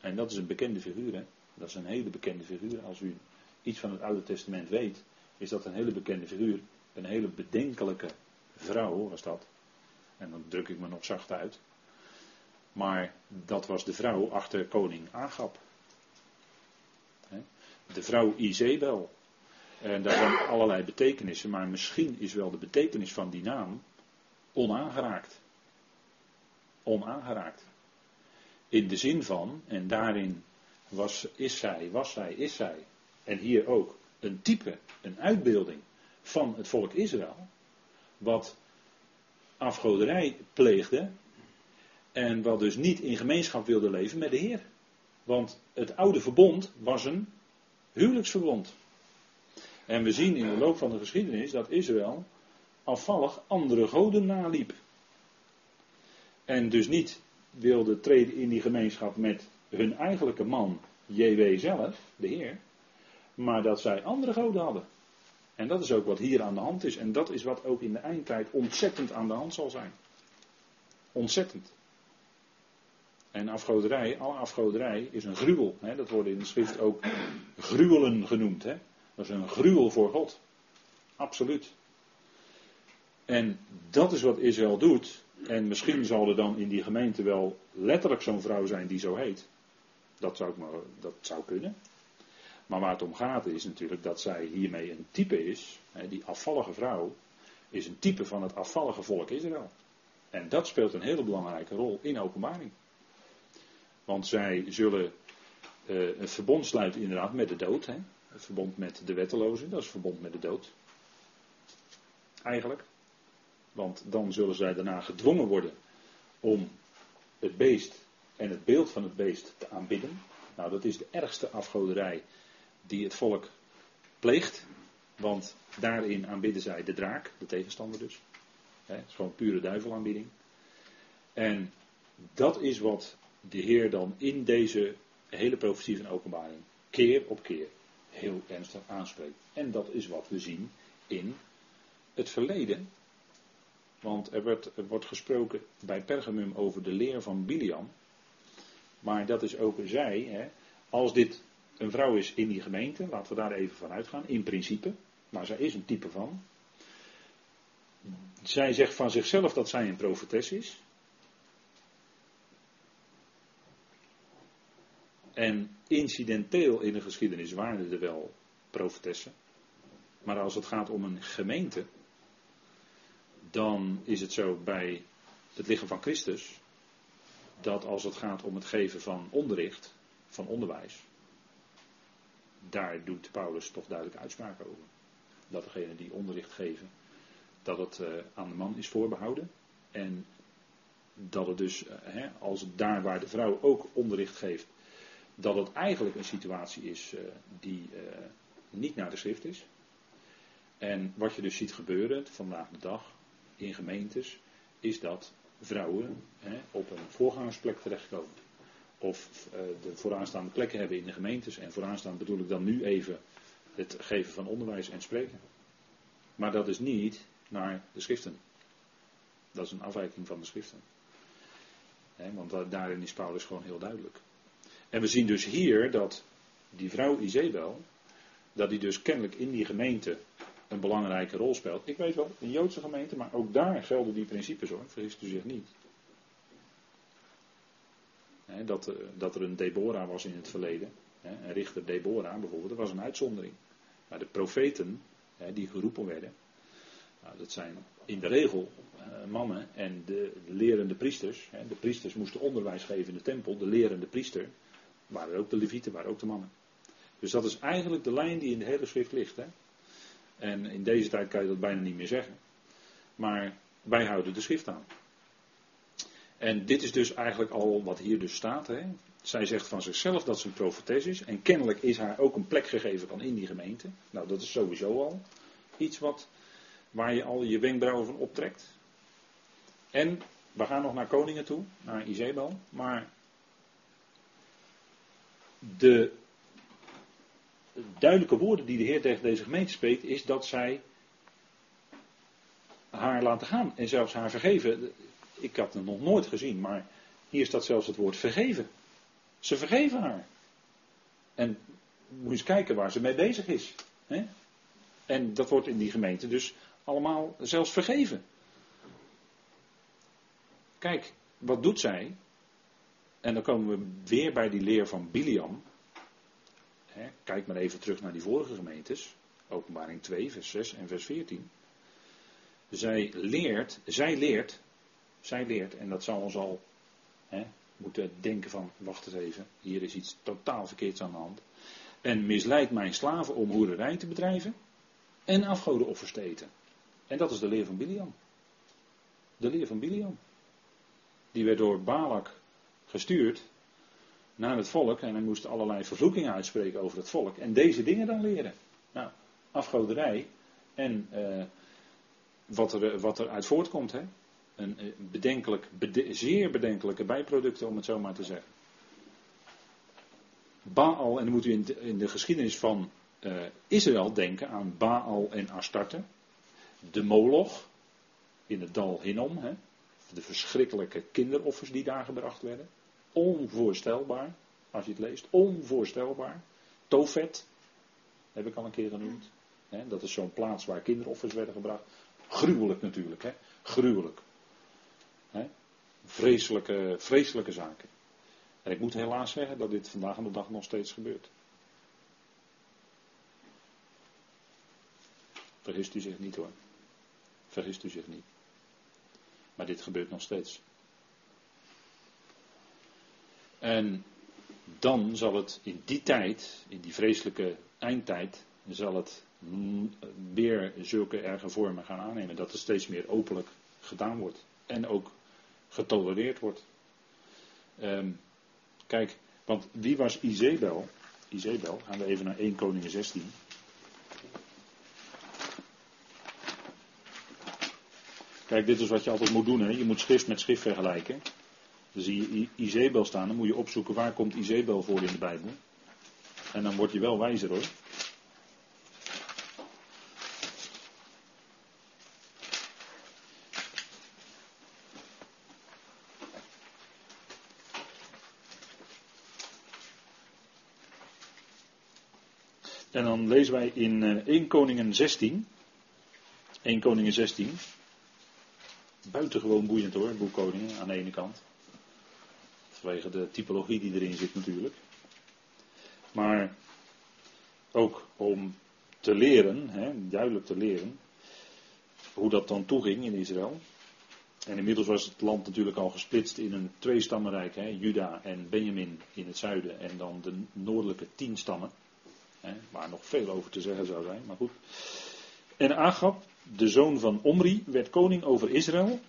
En dat is een bekende figuur, hè? Dat is een hele bekende figuur. Als u iets van het Oude Testament weet, is dat een hele bekende figuur. Een hele bedenkelijke vrouw was dat. En dan druk ik me nog zacht uit. Maar dat was de vrouw achter koning Agab. De vrouw Izebel. En daar zijn allerlei betekenissen, maar misschien is wel de betekenis van die naam onaangeraakt. Onaangeraakt. In de zin van, en daarin was, is zij, was zij, is zij. En hier ook een type, een uitbeelding van het volk Israël. Wat afgoderij pleegde. En wat dus niet in gemeenschap wilde leven met de Heer. Want het oude verbond was een huwelijksverbond. En we zien in de loop van de geschiedenis dat Israël afvallig andere goden naliep. En dus niet wilde treden in die gemeenschap met hun eigenlijke man, JW zelf, de Heer, maar dat zij andere goden hadden. En dat is ook wat hier aan de hand is. En dat is wat ook in de eindtijd ontzettend aan de hand zal zijn. Ontzettend. En afgoderij, alle afgoderij is een gruwel. Hè? Dat wordt in de schrift ook gruwelen genoemd. Hè? Dat is een gruwel voor God. Absoluut. En dat is wat Israël doet. En misschien zal er dan in die gemeente wel letterlijk zo'n vrouw zijn die zo heet. Dat zou, maar, dat zou kunnen. Maar waar het om gaat is natuurlijk dat zij hiermee een type is. Die afvallige vrouw is een type van het afvallige volk Israël. En dat speelt een hele belangrijke rol in openbaring. Want zij zullen uh, een verbond sluiten inderdaad met de dood. Hè? Het verbond met de wettelozen, dat is het verbond met de dood. Eigenlijk. Want dan zullen zij daarna gedwongen worden om het beest en het beeld van het beest te aanbidden. Nou, dat is de ergste afgoderij die het volk pleegt. Want daarin aanbidden zij de draak, de tegenstander dus. Het is gewoon pure duivelaanbieding. En dat is wat de Heer dan in deze hele profetie van openbaring keer op keer heel ernstig aanspreekt. En dat is wat we zien in het verleden. Want er, er wordt gesproken bij Pergamum over de leer van Biliam. Maar dat is ook zij, hè, als dit een vrouw is in die gemeente, laten we daar even van uitgaan, in principe, maar zij is een type van. Zij zegt van zichzelf dat zij een profetes is. En incidenteel in de geschiedenis waren er wel profetessen. Maar als het gaat om een gemeente, dan is het zo bij het lichaam van Christus, dat als het gaat om het geven van onderricht, van onderwijs, daar doet Paulus toch duidelijk uitspraken over. Dat degene die onderricht geven, dat het uh, aan de man is voorbehouden. En dat het dus, uh, hè, als daar waar de vrouw ook onderricht geeft, dat het eigenlijk een situatie is uh, die niet naar de schrift is. En wat je dus ziet gebeuren vandaag de dag in gemeentes, is dat vrouwen hè, op een voorgangersplek terechtkomen of uh, de vooraanstaande plekken hebben in de gemeentes. En vooraanstaand bedoel ik dan nu even het geven van onderwijs en spreken. Maar dat is niet naar de schriften. Dat is een afwijking van de schriften. want daarin is Paulus gewoon heel duidelijk. En we zien dus hier dat die vrouw Izebel, dat die dus kennelijk in die gemeente een belangrijke rol speelt. Ik weet wel, een Joodse gemeente, maar ook daar gelden die principes hoor, vergist u zich niet dat, eh, dat er een Deborah was in het verleden. een richter Deborah bijvoorbeeld, dat was een uitzondering. Maar de profeten die geroepen werden, nou, dat zijn in de regel eh, mannen en de, lerende priesters. de priesters moesten onderwijs geven in de tempel. De lerende priester waren ook de levieten, waren ook de mannen. Dus dat is eigenlijk de lijn die in de hele schrift ligt. En in deze tijd kan je dat bijna niet meer zeggen. Maar wij houden de schrift aan. En dit is dus eigenlijk al wat hier dus staat. Hè. Zij zegt van zichzelf dat ze een profetes is. En kennelijk is haar ook een plek gegeven dan in die gemeente. Nou, dat is sowieso al iets wat, waar je al je wenkbrauwen van optrekt. En we gaan nog naar koningen toe, naar Izebel. Maar de duidelijke woorden die de Heer tegen deze gemeente spreekt, is dat zij haar laten gaan en zelfs haar vergeven. Ik had het nog nooit gezien, maar hier staat zelfs het woord vergeven. Ze vergeven haar. En moet eens kijken waar ze mee bezig is. Hè? En dat wordt in die gemeente dus allemaal zelfs vergeven. Kijk, wat doet zij? En dan komen we weer bij die leer van Biliam. Kijk maar even terug naar die vorige gemeentes. Openbaring 2, vers 6 en vers 14. Zij leert, zij leert zij leert, en dat zal ons al hè, moeten denken van, wacht eens even, hier is iets totaal verkeerds aan de hand. En misleidt mijn slaven om hoererij te bedrijven en afgodenoffers te eten. En dat is de leer van Biliam. De leer van Biliam. Die werd door Balak gestuurd naar het volk en hij moest allerlei vervloekingen uitspreken over het volk. En deze dingen dan leren. Nou, afgoderij en uh, wat, er, wat er uit voortkomt. Hè? Een uh, bedenkelijk, bede zeer bedenkelijke bijproducten om het zo maar te zeggen. Baal, en dan moet u in de, in de geschiedenis van uh, Israël denken aan Baal en Astarte. De Moloch in het dal Hinnom. De verschrikkelijke kinderoffers die daar gebracht werden. Onvoorstelbaar, als je het leest. Onvoorstelbaar. Tofet, heb ik al een keer genoemd. dat is zo'n plaats waar kinderoffers werden gebracht. Gruwelijk natuurlijk, hè? gruwelijk. Vreselijke, vreselijke zaken. En ik moet helaas zeggen dat dit vandaag aan de dag nog steeds gebeurt. Vergist u zich niet hoor. Vergist u zich niet. Maar dit gebeurt nog steeds. En dan zal het in die tijd, in die vreselijke eindtijd, zal het weer zulke erge vormen gaan aannemen. Dat het steeds meer openlijk gedaan wordt. En ook getolereerd wordt. Um, kijk, want wie was Izebel? Izebel, gaan we even naar 1 Koningen 16. Kijk, dit is wat je altijd moet doen. Hè? Je moet schrift met schrift vergelijken. Dan zie je Izebel staan, dan moet je opzoeken waar komt Izebel voor in de Bijbel. En dan word je wel wijzer hoor. En dan lezen wij in 1 eh, Koningen 16. 1 Koningen 16. Buitengewoon boeiend hoor, boek Koningen aan de ene kant. Vanwege de typologie die erin zit natuurlijk. Maar ook om te leren, hè, duidelijk te leren, hoe dat dan toeging in Israël. En inmiddels was het land natuurlijk al gesplitst in een tweestammenrijk, hè, Juda en Benjamin in het zuiden en dan de noordelijke tien stammen. Hè, waar nog veel over te zeggen zou zijn, maar goed. En Agab, de zoon van Omri, werd koning over Israël.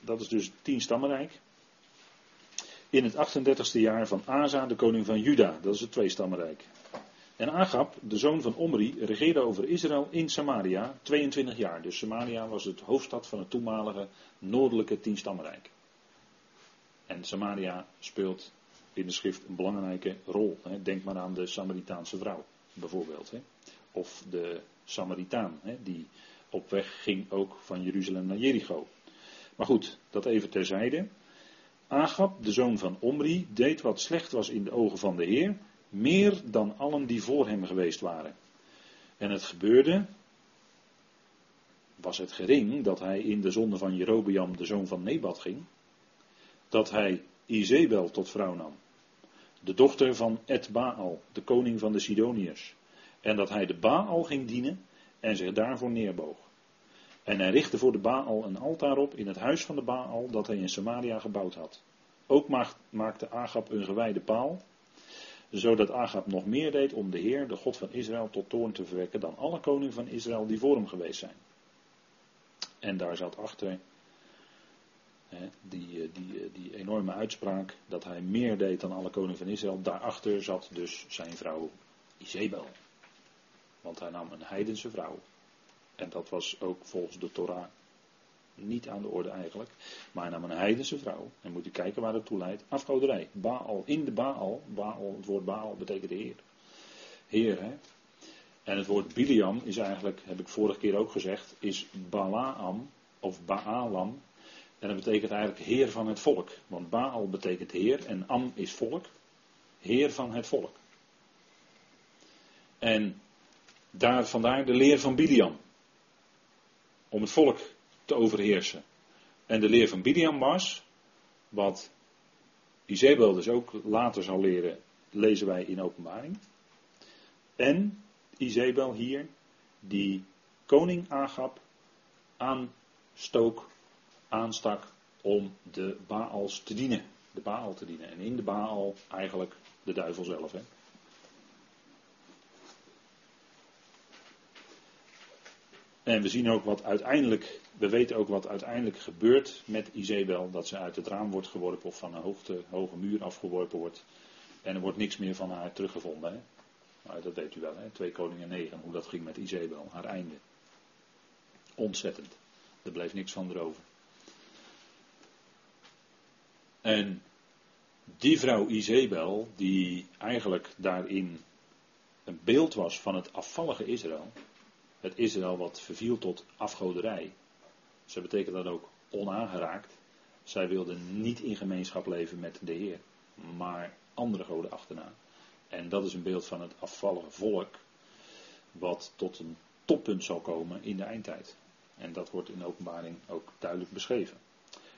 Dat is dus tien stammenrijk in het 38e jaar van Asa, de koning van Juda. Dat is het tweestammenrijk. En Agab, de zoon van Omri, regeerde over Israël in Samaria 22 jaar. Dus Samaria was het hoofdstad van het toenmalige noordelijke tienstammenrijk. En Samaria speelt in de schrift een belangrijke rol. Denk maar aan de Samaritaanse vrouw, bijvoorbeeld. Of de Samaritaan, die op weg ging ook van Jeruzalem naar Jericho. Maar goed, dat even terzijde. Agab, de zoon van Omri, deed wat slecht was in de ogen van de Heer, meer dan allen die voor hem geweest waren. En het gebeurde, was het gering dat hij in de zonde van Jerobeam, de zoon van Nebat, ging, dat hij Izebel tot vrouw nam, de dochter van Et Baal, de koning van de Sidoniërs, en dat hij de Baal ging dienen en zich daarvoor neerboog. En hij richtte voor de Baal een altaar op in het huis van de Baal dat hij in Samaria gebouwd had. Ook maakte Agab een gewijde paal, zodat Agab nog meer deed om de Heer, de God van Israël, tot toorn te verwekken dan alle koningen van Israël die voor hem geweest zijn. En daar zat achter hè, die, eh, die, eh, die enorme uitspraak dat hij meer deed dan alle koningen van Israël. Daarachter zat dus zijn vrouw Izebel. Want hij nam een heidense vrouw. En dat was ook volgens de Torah niet aan de orde eigenlijk. Maar nam een heidense vrouw. En moet u kijken waar dat toe leidt. Afgoderij. Baal. In de Baal. Baal. Het woord Baal betekent heer. Heer, hè. En het woord Biliam is eigenlijk, heb ik vorige keer ook gezegd, is Balaam of Baalam. En dat betekent eigenlijk heer van het volk. Want Baal betekent heer en Am is volk. Heer van het volk. En daar, vandaar de leer van Biliam om het volk te overheersen. En de leer van Bidiam was, wat Izebel dus ook later zal leren, lezen wij in openbaring. En Izebel hier, die koning Agab aanstook, aanstak om de Baals te dienen. de Baal te dienen. En in de Baal eigenlijk de duivel zelf. Hè? En we zien ook wat uiteindelijk, we weten ook wat uiteindelijk gebeurt met Izebel. Dat ze uit het raam wordt geworpen of van een hoge muur afgeworpen wordt. En er wordt niks meer van haar teruggevonden. Hè? Dat weet u wel, hè? 2 Koningen 9, hoe dat ging met Izebel, haar einde. Ontzettend. Er bleef niks van erover. En die vrouw Izebel, die eigenlijk daarin een beeld was van het afvallige Israël, het Israël wat verviel tot afgoderij. Ze betekent dat ook onaangeraakt. Zij wilden niet in gemeenschap leven met de Heer, maar andere goden achterna. En dat is een beeld van het afvallige volk, wat tot een toppunt zal komen in de eindtijd. En dat wordt in de openbaring ook duidelijk beschreven.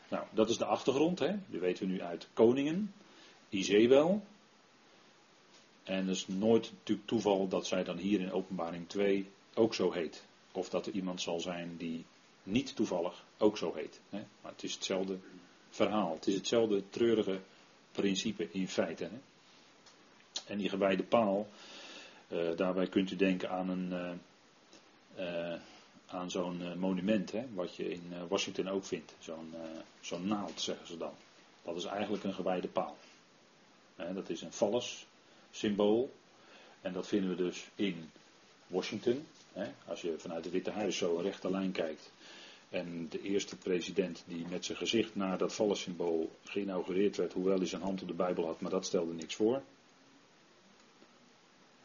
Nou, dat is de achtergrond, hè. Dat weten we nu uit Koningen, Izebel. En het is nooit natuurlijk toeval dat zij dan hier in openbaring 2 ook zo heet. Of dat er iemand zal zijn die niet toevallig ook zo heet. Hè? Maar het is hetzelfde verhaal. Het is hetzelfde treurige principe in feite. Hè? En die gewijde paal, uh, daarbij kunt u denken aan een. Uh, uh, aan zo'n monument, hè, wat je in Washington ook vindt. Zo'n zo'n naald, zeggen ze dan. Dat is eigenlijk een gewijde paal. Hè, dat is een vallers symbool. En dat vinden we dus in Washington. Als je vanuit het Witte Huis zo een rechte lijn kijkt. En de eerste president die met zijn gezicht naar dat vallensymbool geïnaugureerd werd, hoewel hij zijn hand op de Bijbel had, maar dat stelde niks voor.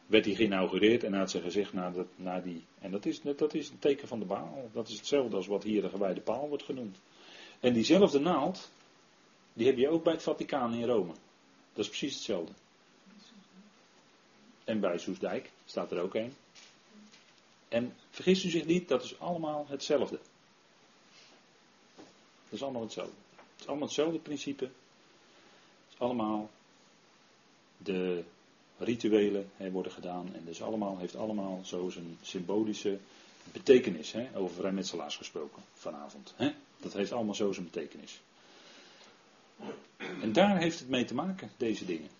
Werd hij geïnaugureerd en had zijn gezicht naar, dat, naar die. En dat is, dat is een teken van de baal. Dat is hetzelfde als wat hier de gewijde paal wordt genoemd. En diezelfde naald, die heb je ook bij het Vaticaan in Rome. Dat is precies hetzelfde. En bij Soesdijk staat er ook een. En vergist u zich niet, dat is allemaal hetzelfde. Dat is allemaal hetzelfde. Het is allemaal hetzelfde principe. Het is allemaal de rituelen hè, worden gedaan. En dus allemaal, heeft allemaal zo zijn symbolische betekenis. Hè, over vrijmetselaars gesproken vanavond. Hè. Dat heeft allemaal zo zijn betekenis. En daar heeft het mee te maken, deze dingen.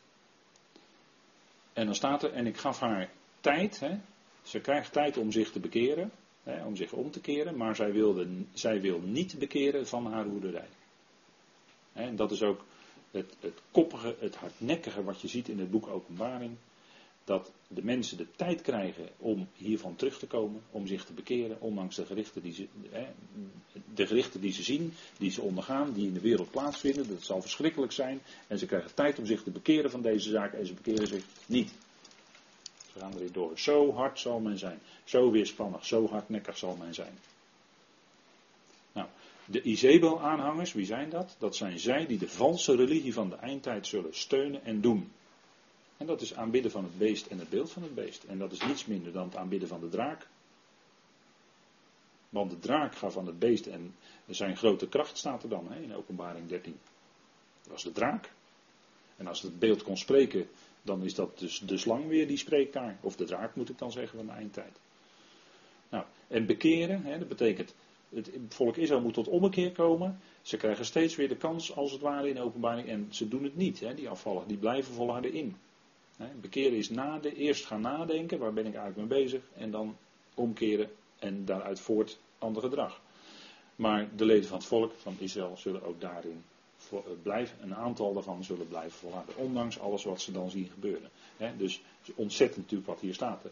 En dan staat er, en ik gaf haar tijd, hè, ze krijgt tijd om zich te bekeren, hè, om zich om te keren, maar zij, wilde, zij wil niet bekeren van haar hoederij. En dat is ook het, het koppige, het hardnekkige wat je ziet in het boek Openbaring. Dat de mensen de tijd krijgen om hiervan terug te komen, om zich te bekeren, ondanks de gerichten die ze, hè, de gerichten die ze zien, die ze ondergaan, die in de wereld plaatsvinden. Dat zal verschrikkelijk zijn. En ze krijgen tijd om zich te bekeren van deze zaak en ze bekeren zich niet. Gaan erin door. Zo hard zal men zijn. Zo weerspannig, zo hardnekkig zal men zijn. Nou, de Izebel-aanhangers, wie zijn dat? Dat zijn zij die de valse religie van de eindtijd zullen steunen en doen. En dat is aanbidden van het beest en het beeld van het beest. En dat is niets minder dan het aanbidden van de draak. Want de draak gaat van het beest en zijn grote kracht staat er dan hè, in openbaring 13. Dat was de draak. En als het beeld kon spreken, dan is dat dus de slang weer die spreekt daar. Of de draak moet ik dan zeggen van de eindtijd. Nou, en bekeren, hè, dat betekent, het volk Israël moet tot ommekeer komen. Ze krijgen steeds weer de kans, als het ware, in openbaring. En ze doen het niet, hè, die afvallen, die blijven volharden in. Hè, bekeren is naden, eerst gaan nadenken, waar ben ik eigenlijk mee bezig. En dan omkeren en daaruit voort ander gedrag. Maar de leden van het volk van Israël zullen ook daarin eh, een aantal daarvan zullen blijven volharden. Ondanks alles wat ze dan zien gebeuren. Dus ontzettend natuurlijk wat hier staat.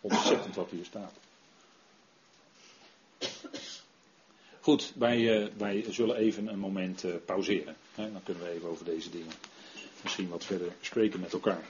Ontzettend wat hier staat. Goed, wij, uh, wij zullen even een moment uh, pauzeren. dan kunnen we even over deze dingen misschien wat verder spreken met elkaar.